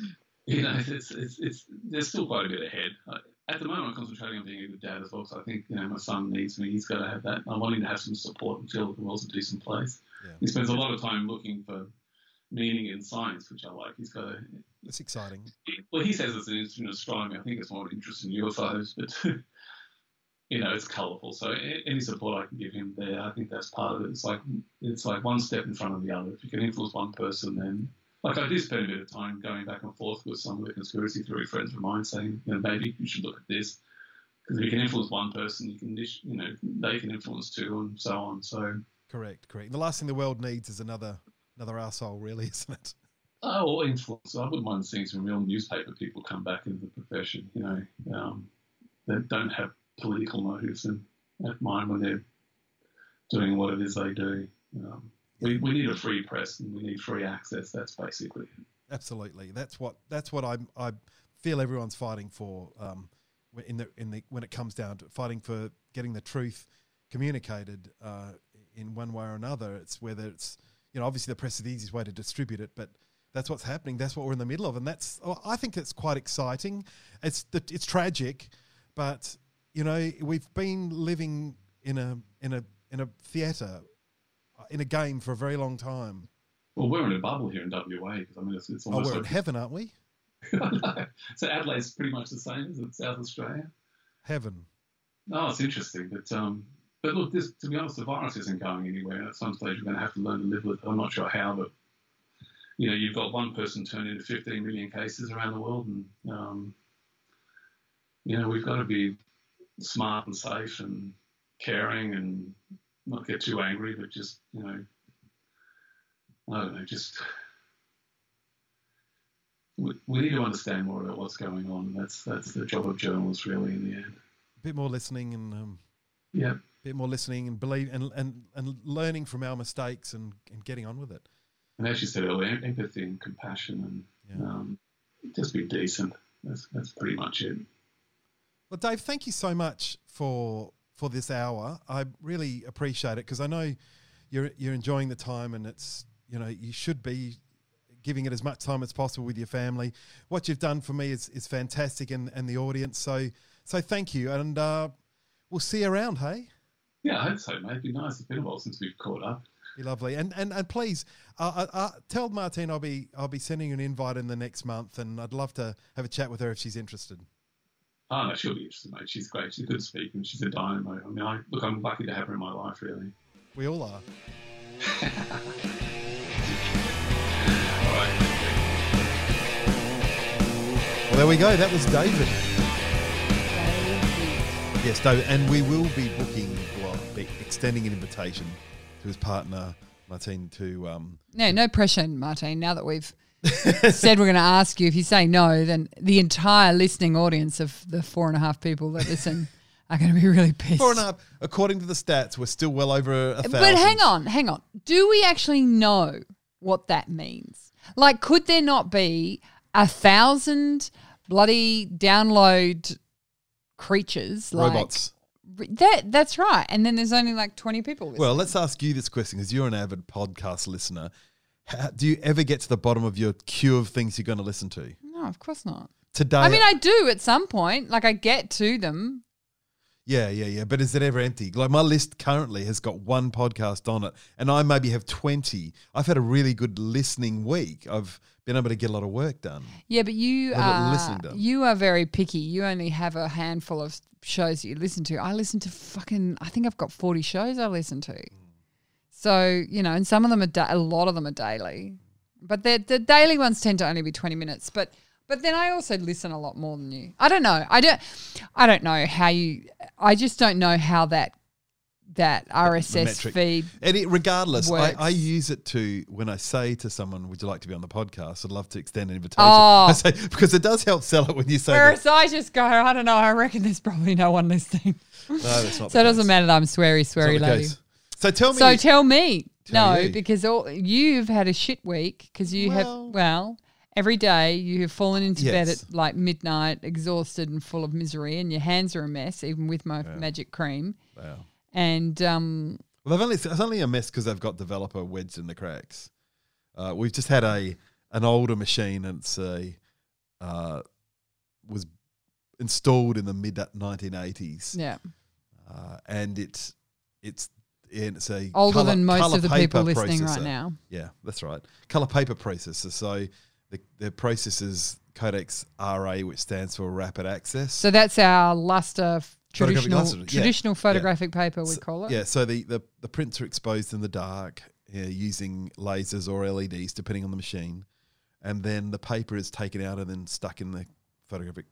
you know, it's, it's it's there's still quite a bit ahead. I, at the moment, I'm concentrating on being a good dad as well. So I think you know my son needs me. He's got to have that. I'm wanting to have some support and feel that the world's a decent place. Yeah. He spends a lot of time looking for meaning in science, which I like. He's got a It's exciting. well, he says it's an interest in astronomy. I think it's more an interest in UFOs, but you know, it's colourful. So any support I can give him there, I think that's part of it. It's like it's like one step in front of the other. If you can influence one person, then like I do spend a bit of time going back and forth with some of the conspiracy theory friends of mine, saying, you know, maybe you should look at this because if you can influence one person, you can, you know, they can influence two, and so on. So. Correct, correct. The last thing the world needs is another another asshole, really, isn't it? Oh, or influence. I wouldn't mind seeing some real newspaper people come back into the profession, you know, um, that don't have political motives in at mind when they're doing what it is they do. Um, we, we need a free press and we need free access. That's basically it. Absolutely. That's what that's what I I feel everyone's fighting for. Um, in the in the when it comes down to fighting for getting the truth communicated uh, in one way or another. It's whether it's you know obviously the press is the easiest way to distribute it, but that's what's happening. That's what we're in the middle of, and that's oh, I think it's quite exciting. It's it's tragic, but you know we've been living in a in a in a theatre in a game for a very long time. Well, we're in a bubble here in WA because I mean, it's, it's Oh, we're in heaven, aren't we? so Adelaide's pretty much the same as in South Australia. Heaven. No, it's interesting, but um, but look, this to be honest, the virus isn't going anywhere. At some stage, we're going to have to learn to live with it. I'm not sure how, but you know, you've got one person turned into 15 million cases around the world, and um, you know, we've got to be smart and safe and caring and not get too angry, but just you know, I don't know, just. We, we need to understand more about what's going on. That's that's the job of journalists, really, in the end. A bit more listening and um, Yeah. bit more listening and believe and and, and learning from our mistakes and, and getting on with it. And as you said earlier, empathy and compassion and Yeah. um, just be decent. That's that's pretty much it. Well, Dave, thank you so much for for this hour. I really appreciate it because I know you're you're enjoying the time and it's you know you should be giving it as much time as possible with your family. What you've done for me is is fantastic and and the audience. So so thank you and uh, we'll see you around. Hey. Yeah, I hope so, mate. It'd be nice. It's been a while since we've caught up. Be lovely, and and and please, uh, uh, uh, tell Martine I'll be I'll be sending you an invite in the next month, and I'd love to have a chat with her if she's interested. Oh no, she'll be interested, mate. She's great. She's a good speaker and she's a dynamo. I mean, I, look, I'm lucky to have her in my life, really. We all are. All right. Well, there we go. That was David. Yes, David, and we will be booking, well, be extending an invitation to his partner Martine to. Um, No, no pressure, Martine. Now that we've said we're going to ask you, if you say no, then the entire listening audience of the four and a half people that listen are going to be really pissed. four and a half. According to the stats, we're still well over a, thousand. But hang on, hang on. Do we actually know what that means? Like, could there not be a thousand bloody download creatures? like- robots. that that's right. And then there's only like twenty people. Well, let's ask you this question because you're an avid podcast listener. How, do you ever get to the bottom of your queue of things you're going to listen to? no, of course not. Today, I mean, I do at some point. Like, I get to them. Yeah, yeah, yeah. But is it ever empty? Like my list currently has got one podcast on it, and I maybe have twenty. I've had a really good listening week. I've been able to get a lot of work done. Yeah, but you are you are very picky. You only have a handful of shows that you listen to. I listen to fucking. I think I've got forty shows I listen to. Mm. So you know, and some of them are da- a lot of them are daily, but the the daily ones tend to only be twenty minutes. But but then I also listen a lot more than you. I don't know. I don't. I don't know how you. I just don't know how that that RSS metric. feed. And it, regardless, I. I use it to when I say to someone, "Would you like to be on the podcast?" I'd love to extend an invitation. Oh. I say because it does help sell it when you say. that. Whereas I just go, I don't know. I reckon there's probably no one listening. No, that's not. So it doesn't matter that I'm sweary, sweary lady. case. So tell me. So tell me, Tell no, you. because all, you've had a shit week because you have Well- well every day you have fallen into bed at like midnight, exhausted and full of misery, and your hands are a mess, even with my Yeah. magic cream. Wow. And um, Well, they've only it's only a mess because they've got developer wedged in the cracks. Uh, we've just had a an older machine, and it's a uh, was installed in the mid 1980s, yeah, uh, and it's it's and it's a older colour- than most of the people listening right now. Yeah, that's right. Color paper processor. So the the processor's Kodak's RA, which stands for Rapid Access. So that's our luster traditional luster, yeah. traditional photographic paper we So- call it. Yeah, so the, the, the prints are exposed in the dark uh, using lasers or LEDs, depending on the machine. And then the paper is taken out and then stuck in the photographic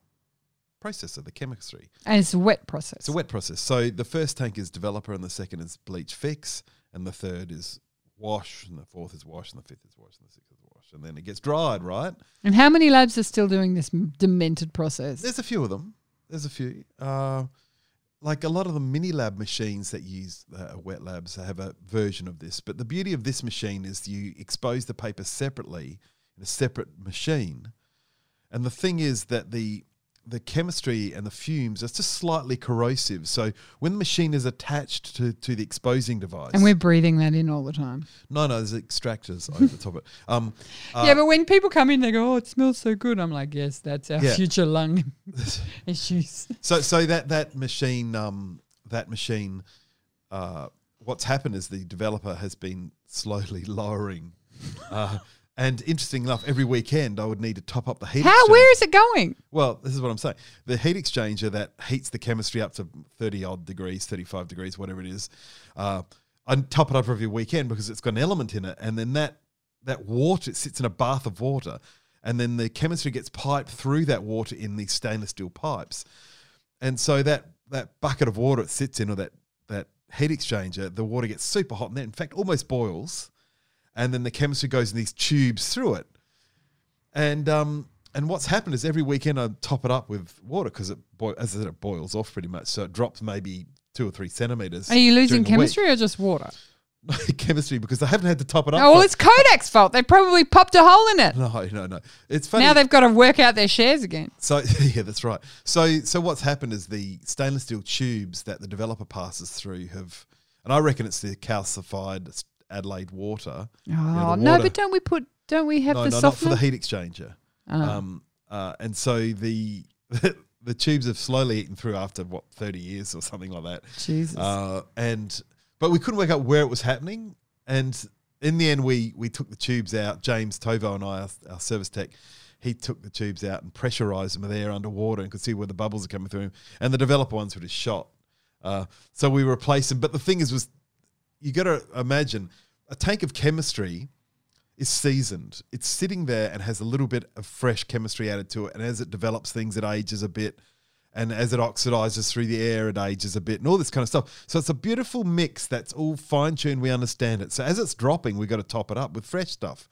processor, the chemistry. And it's a wet process. It's a wet process. So the first tank is developer, and the second is bleach fix, and the third is wash, and the fourth is wash, and the fifth is wash, and the sixth is wash. And then it gets dried, right? and how many labs are still doing this demented process? There's a few of them. There's a few. Uh, like a lot of the mini lab machines that use uh, wet labs have a version of this. But the beauty of this machine is you expose the paper separately in a separate machine. And the thing is that the the chemistry and the fumes are just slightly corrosive. So when the machine is attached to, to the exposing device, and we're breathing that in all the time. no, no, there's extractors over the top of it. Um, uh, yeah, but when people come in, they go, "Oh, it smells so good." I'm like, "Yes, that's our Yeah. future lung issues." So so that that machine um that machine uh what's happened is the developer has been slowly lowering uh and interesting enough every weekend I would need to top up the heat How? exchanger. Where is it going? well this is what I'm saying the heat exchanger that heats the chemistry up to 30 odd degrees 35 degrees whatever it is uh I top it up every weekend because it's got an element in it and then that that water it sits in a bath of water and then the chemistry gets piped through that water in these stainless steel pipes and so that that bucket of water it sits in, or that that heat exchanger, the water gets super hot, and then in fact almost boils, and then the chemistry goes in these tubes through it. And um and what's happened is every weekend I top it up with water because it as I said it boils off pretty much, so it drops maybe two or three centimeters. Are you losing the week. chemistry or just water? chemistry because I haven't had to top it up. Oh, well, it's Kodak's fault. They probably popped a hole in it. no, no, no. It's funny. Now they've got to work out their shares again. So yeah, that's right. So so what's happened is the stainless steel tubes that the developer passes through have, and I reckon it's the calcified Adelaide water. Oh the no, water- but don't we put? Don't we have no, the no, not for the heat exchanger. Oh. Um, uh, and so the the tubes have slowly eaten through after what thirty years or something like that. Jesus. Uh, and but we couldn't work out where it was happening. And in the end, we we took the tubes out. James Tovo and I, our, our service tech, he took the tubes out and pressurized them there underwater and could see where the bubbles are coming through. And the developer ones were just shot. Uh, so we replaced them. But the thing is, was you got to imagine a tank of chemistry is seasoned. It's sitting there and has a little bit of fresh chemistry added to it. And as it develops things, it ages a bit. And as it oxidizes through the air, it ages a bit and all this kind of stuff. So it's a beautiful mix that's all fine tuned. We understand it. So as it's dropping, we've got to top it up with fresh stuff.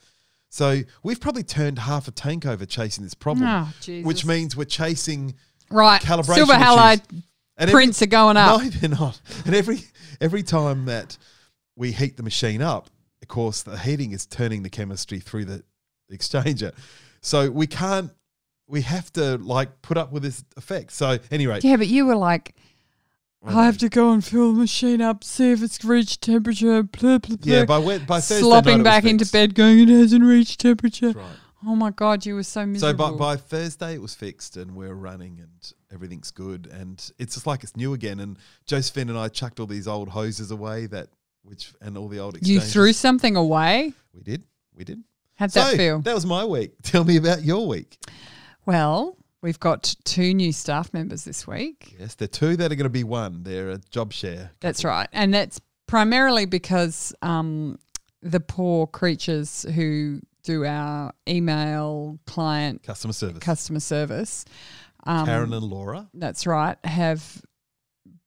So we've probably turned half a tank over chasing this problem, Oh, which means we're chasing right. calibration Silver halide and every- prints are going up. no, they're not. And every every time that we heat the machine up, of course, the heating is turning the chemistry through the exchanger. So we can't. We have to like put up with this effect. So anyway, Yeah, but you were like, I have to go and fill the machine up, see if it's reached temperature. Blah, blah, blah. yeah. By by Thursday slopping back into bed, going, it hasn't reached temperature. Right. Oh my god, you were so miserable. So by, by Thursday, it was fixed and we're running and everything's good. And it's just like it's new again. And Josephine and I chucked all these old hoses away that, which, and all the old you exchanges. threw something away. We did. We did. How'd so that feel? that was my week. Tell me about your week. Well, we've got two new staff members this week. Yes, the two that are going to be one. They're a job share. That's right. And that's primarily because um, the poor creatures who do our email client Customer service. customer service. Um, Karen and Laura. That's right. Have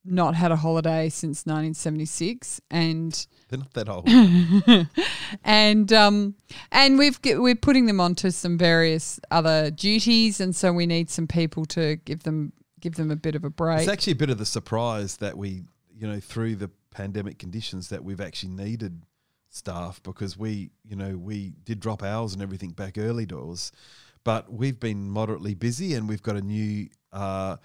not had a holiday since 1976, and They're not that old. and um, and we've we're putting them onto some various other duties, and so we need some people to give them give them a bit of a break. It's actually a bit of the surprise that we, you know, through the pandemic conditions, that we've actually needed staff because we, you know, we did drop hours and everything back early doors, but we've been moderately busy and we've got a new uh,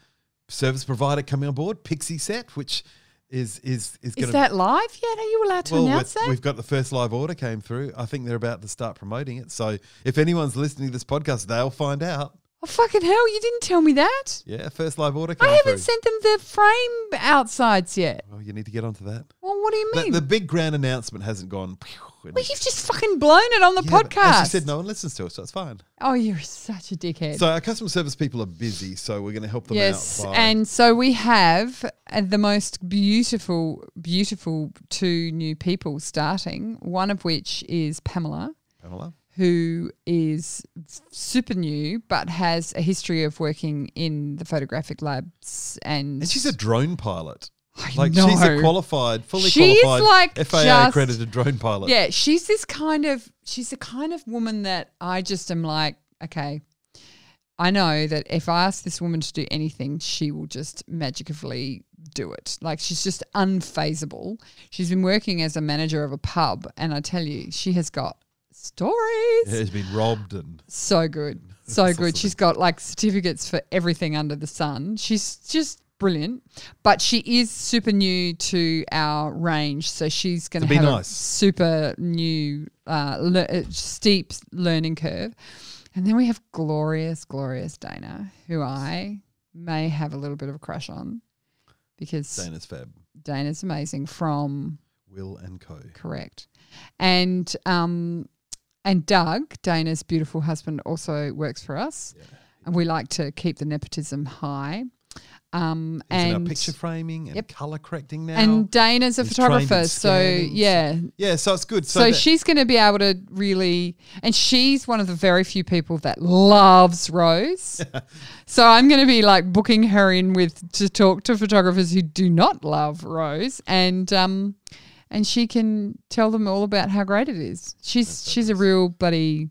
service provider coming on board, Pixieset, which is is is going Is that live yet? Are you allowed to well, announce that? we've got the first live order came through. I think they're about to start promoting it. So if anyone's listening to this podcast, they'll find out. Oh fucking hell! You didn't tell me that. Yeah, first live order came I haven't through. sent them the frame outsides yet. oh, you need to get onto that. Well, what do you The, mean? the big grand announcement hasn't gone. pew, and- well, you've just fucking blown it on the Yeah, but podcast. As you said, no one listens to us, so it's fine. Oh, you're such a dickhead. So our customer service people are busy, so we're going to help them yes, out. By, and so we have uh, the most beautiful, beautiful two new people starting. One of which is Pamela, Pamela. who is super new but has a history of working in the photographic labs, and, and she's a drone pilot. I Like she's a qualified, fully She's qualified like FAA just- accredited drone pilot. Yeah, she's this kind of she's the kind of woman that I just am like, okay, I know that if I ask this woman to do anything, she will just magically do it. Like she's just unfazable. She's been working as a manager of a pub, and I tell you, she has got stories. Yeah, Has been robbed and So good. So good. She's got like certificates for everything under the sun. She's just brilliant. But she is super new to our range. So she's going to be have a nice. super new, uh, le- uh, steep learning curve. And then we have glorious, glorious Dana, who I may have a little bit of a crush on because Dana's fab. Dana's amazing from Will and Co. Correct. And um and Doug, Dana's beautiful husband, also works for us. And we like to keep the nepotism high. Um He's in our and picture framing and Yep. color correcting now. and Dana's a He's photographer, so yeah. yeah, so it's good. So, So, she's going to be able to really, and she's one of the very few people that loves ROES. so I'm going to be like booking her in with to talk to photographers who do not love ROES, and um, and she can tell them all about how great it is. She's she's a real buddy.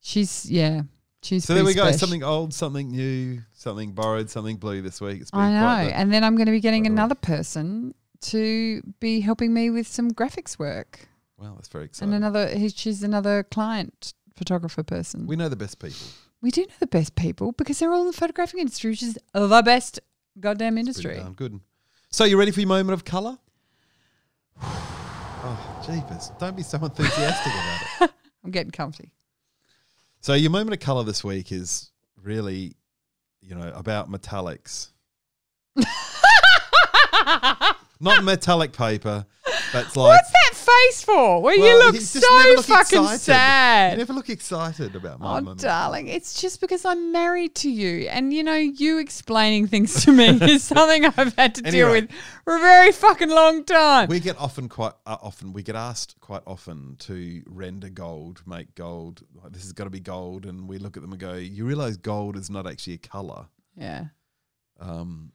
She's yeah. She's So there we go. special. Something old, something new, something borrowed, something blue this week. It's been I know, and then I'm going to be getting another person to be helping me with some graphics work. Wow, that's very exciting. And another, he- she's another client photographer person. we know the best people. We do know the best people because they're all in the photographic industry, which is the best goddamn industry. good. So you ready for your moment of colour? oh, jeepers. Don't be so enthusiastic about it. I'm getting comfy. So your moment of colour this week is really, you know, about metallics. Not metallic paper. That's like What's that face for? Where Well, you look so look fucking excited. You sad. never look excited about my Oh, moment. darling, it's just because I'm married to you. And, you know, you explaining things to me is something I've had to deal with for a very fucking long time. We get often quite uh, often we get asked quite often to render gold, make gold. Like, this has got to be gold, and we look at them and go, "You realize gold is not actually a color." yeah. Um,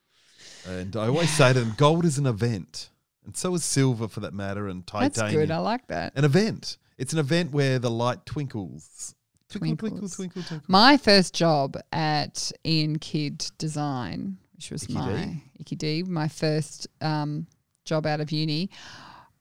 and I always say to them, "Gold is an event, and so is silver, for that matter, and titanium. That's good. I like that. An event. It's an event where the light twinkles, twinkle, twinkle, twinkle, twinkle. My first job at Ian Kidd Design, which was Icky my D. Icky D, my first um, job out of uni,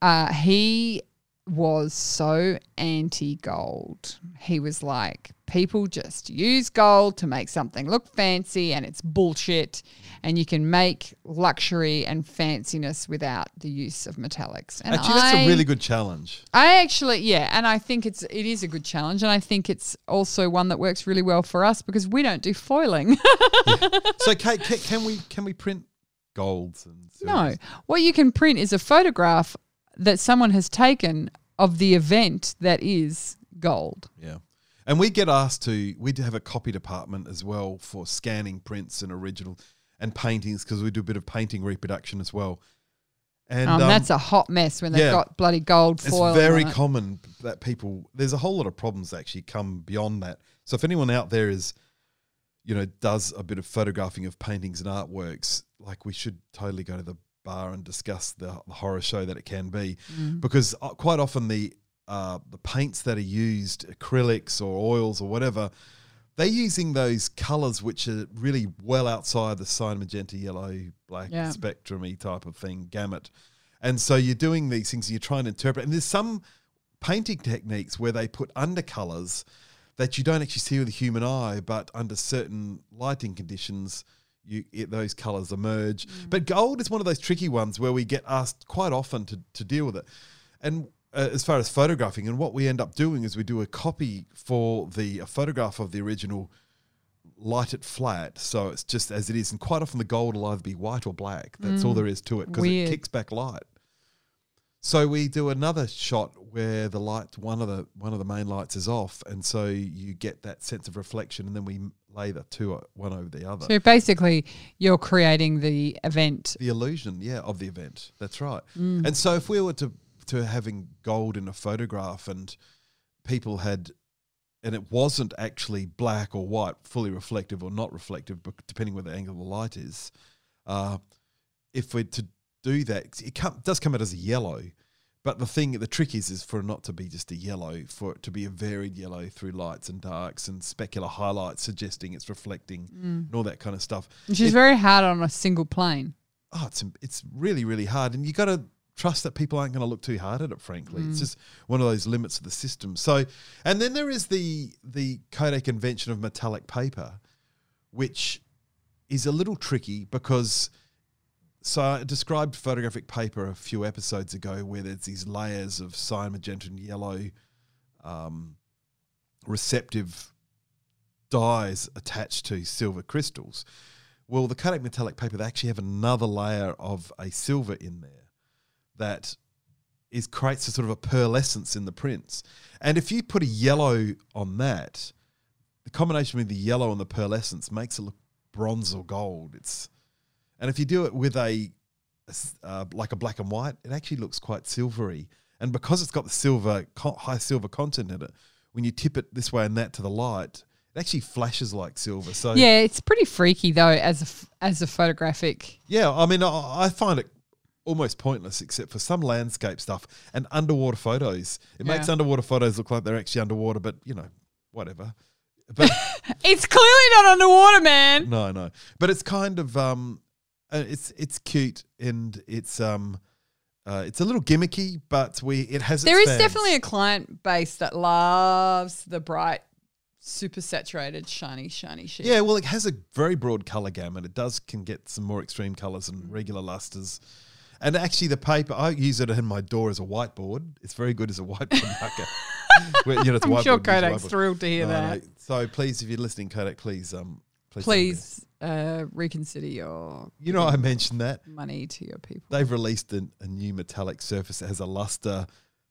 uh, he was so anti gold. He was like, people just use gold to make something look fancy and it's bullshit. And you can make luxury and fanciness without the use of metallics. And Actually, that's a really good challenge. I actually, yeah, and I think it's it is a good challenge, and I think it's also one that works really well for us because we don't do foiling. So, Kate, can, can we can we print golds and no, what you can print is a photograph that someone has taken of the event that is gold. Yeah. And we get asked to, we do have a copy department as well for scanning prints and original and paintings because we do a bit of painting reproduction as well. And Um, um, that's a hot mess when they've yeah. got bloody gold foil. it's very on it. common that people, there's a whole lot of problems that actually come beyond that. So if anyone out there is, you know, does a bit of photographing of paintings and artworks, like we should totally go to the bar and discuss the, the horror show that it can be, Mm. because uh, quite often the uh, the paints that are used, acrylics or oils or whatever, they're using those colors which are really well outside the cyan, magenta, yellow, black Yeah. spectrumy type of thing, gamut. And so you're doing these things, you're trying to interpret. And there's some painting techniques where they put undercolors that you don't actually see with the human eye, but under certain lighting conditions, you it, those colors emerge. But gold is one of those tricky ones where we get asked quite often to, to deal with it. And uh, as far as photographing, and what we end up doing is we do a copy for the a photograph of the original, light it flat, so it's just as it is. And quite often the gold will either be white or black. That's all there is to it because it kicks back light. So we do another shot where the light, one of the one of the main lights is off, and so you get that sense of reflection, and then we lay the two one over the other. So basically, you're creating the event. the illusion, yeah, of the event. That's right. Mm. And so if we were to to having gold in a photograph, and people had, and it wasn't actually black or white, fully reflective or not reflective, but depending where the angle of the light is, uh, if we're to do that, it come, does come out as a yellow. But the thing, the trick is, is for it not to be just a yellow, for it to be a varied yellow through lights and darks and specular highlights suggesting it's reflecting mm. and all that kind of stuff. Which is very hard on a single plane. oh, it's it's really really hard, and you got to trust that people aren't going to look too hard at it. Frankly, it's mm. just one of those limits of the system. So, and then there is the the Kodak invention of metallic paper, which is a little tricky because. So I described photographic paper a few episodes ago, where there's these layers of cyan, magenta, and yellow um, receptive dyes attached to silver crystals. Well, the Kodak metallic paper, they actually have another layer of a silver in there that is creates a sort of a pearlescence in the prints. And if you put a yellow on that, the combination with the yellow and the pearlescence makes it look bronze or gold. It's and if you do it with a, uh, like a black and white, it actually looks quite silvery. And because it's got the silver high silver content in it, when you tip it this way and that to the light, it actually flashes like silver. So Yeah, it's pretty freaky though as a as a photographic. yeah, I mean, I, I find it almost pointless except for some landscape stuff and underwater photos. It makes underwater photos look like they're actually underwater, but you know, whatever. But It's clearly not underwater, man. no, no. But it's kind of um, uh, it's it's cute and it's um, uh, it's a little gimmicky, but we it has. There is fans. definitely a client base that loves the bright, super saturated, shiny, shiny shit. Yeah, well, it has a very broad color gamut. It does can get some more extreme colors Mm. and regular lusters. And actually, the paper I use it in my door as a whiteboard. It's very good as a whiteboard marker. Well, you know, I'm sure Kodak's thrilled to hear No, that. no. So please, if you're listening, Kodak, please, um, please, Please uh, reconsider your You know, I mentioned that money to your people. they've released a, a new metallic surface that has a luster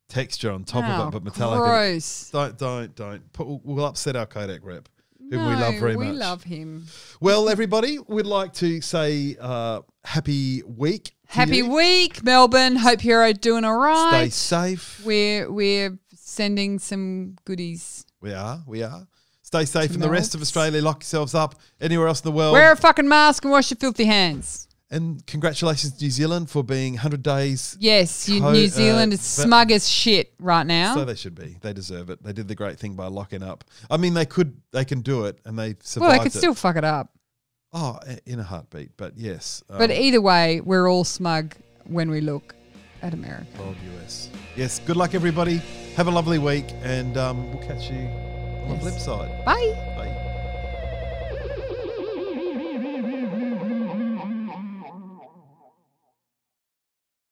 texture on top Oh, of it, but metallic. Gross. Don't, don't, don't. Put, we'll upset our Kodak rep, whom we love very we much. We love him. Well, everybody, we'd like to say uh, happy week. Happy you. week, Melbourne. Hope you're doing all right. Stay safe. We're we're sending some goodies. We are. We are. Stay safe in the rest of Australia. Lock yourselves up. Anywhere else in the world. Wear a fucking mask and wash your filthy hands. and congratulations to New Zealand for being 100 days. Yes, you, Co- New uh, Zealand is but- smug as shit right now. So they should be. They deserve it. They did the great thing by locking up. I mean, they could. They can do it, and they survived well, they could it. still fuck it up. Oh, in a heartbeat. But yes. But um, either way, we're all smug when we look. at America. US. Yes. Good luck, everybody. Have a lovely week, and um, we'll catch you on the flip side. Bye.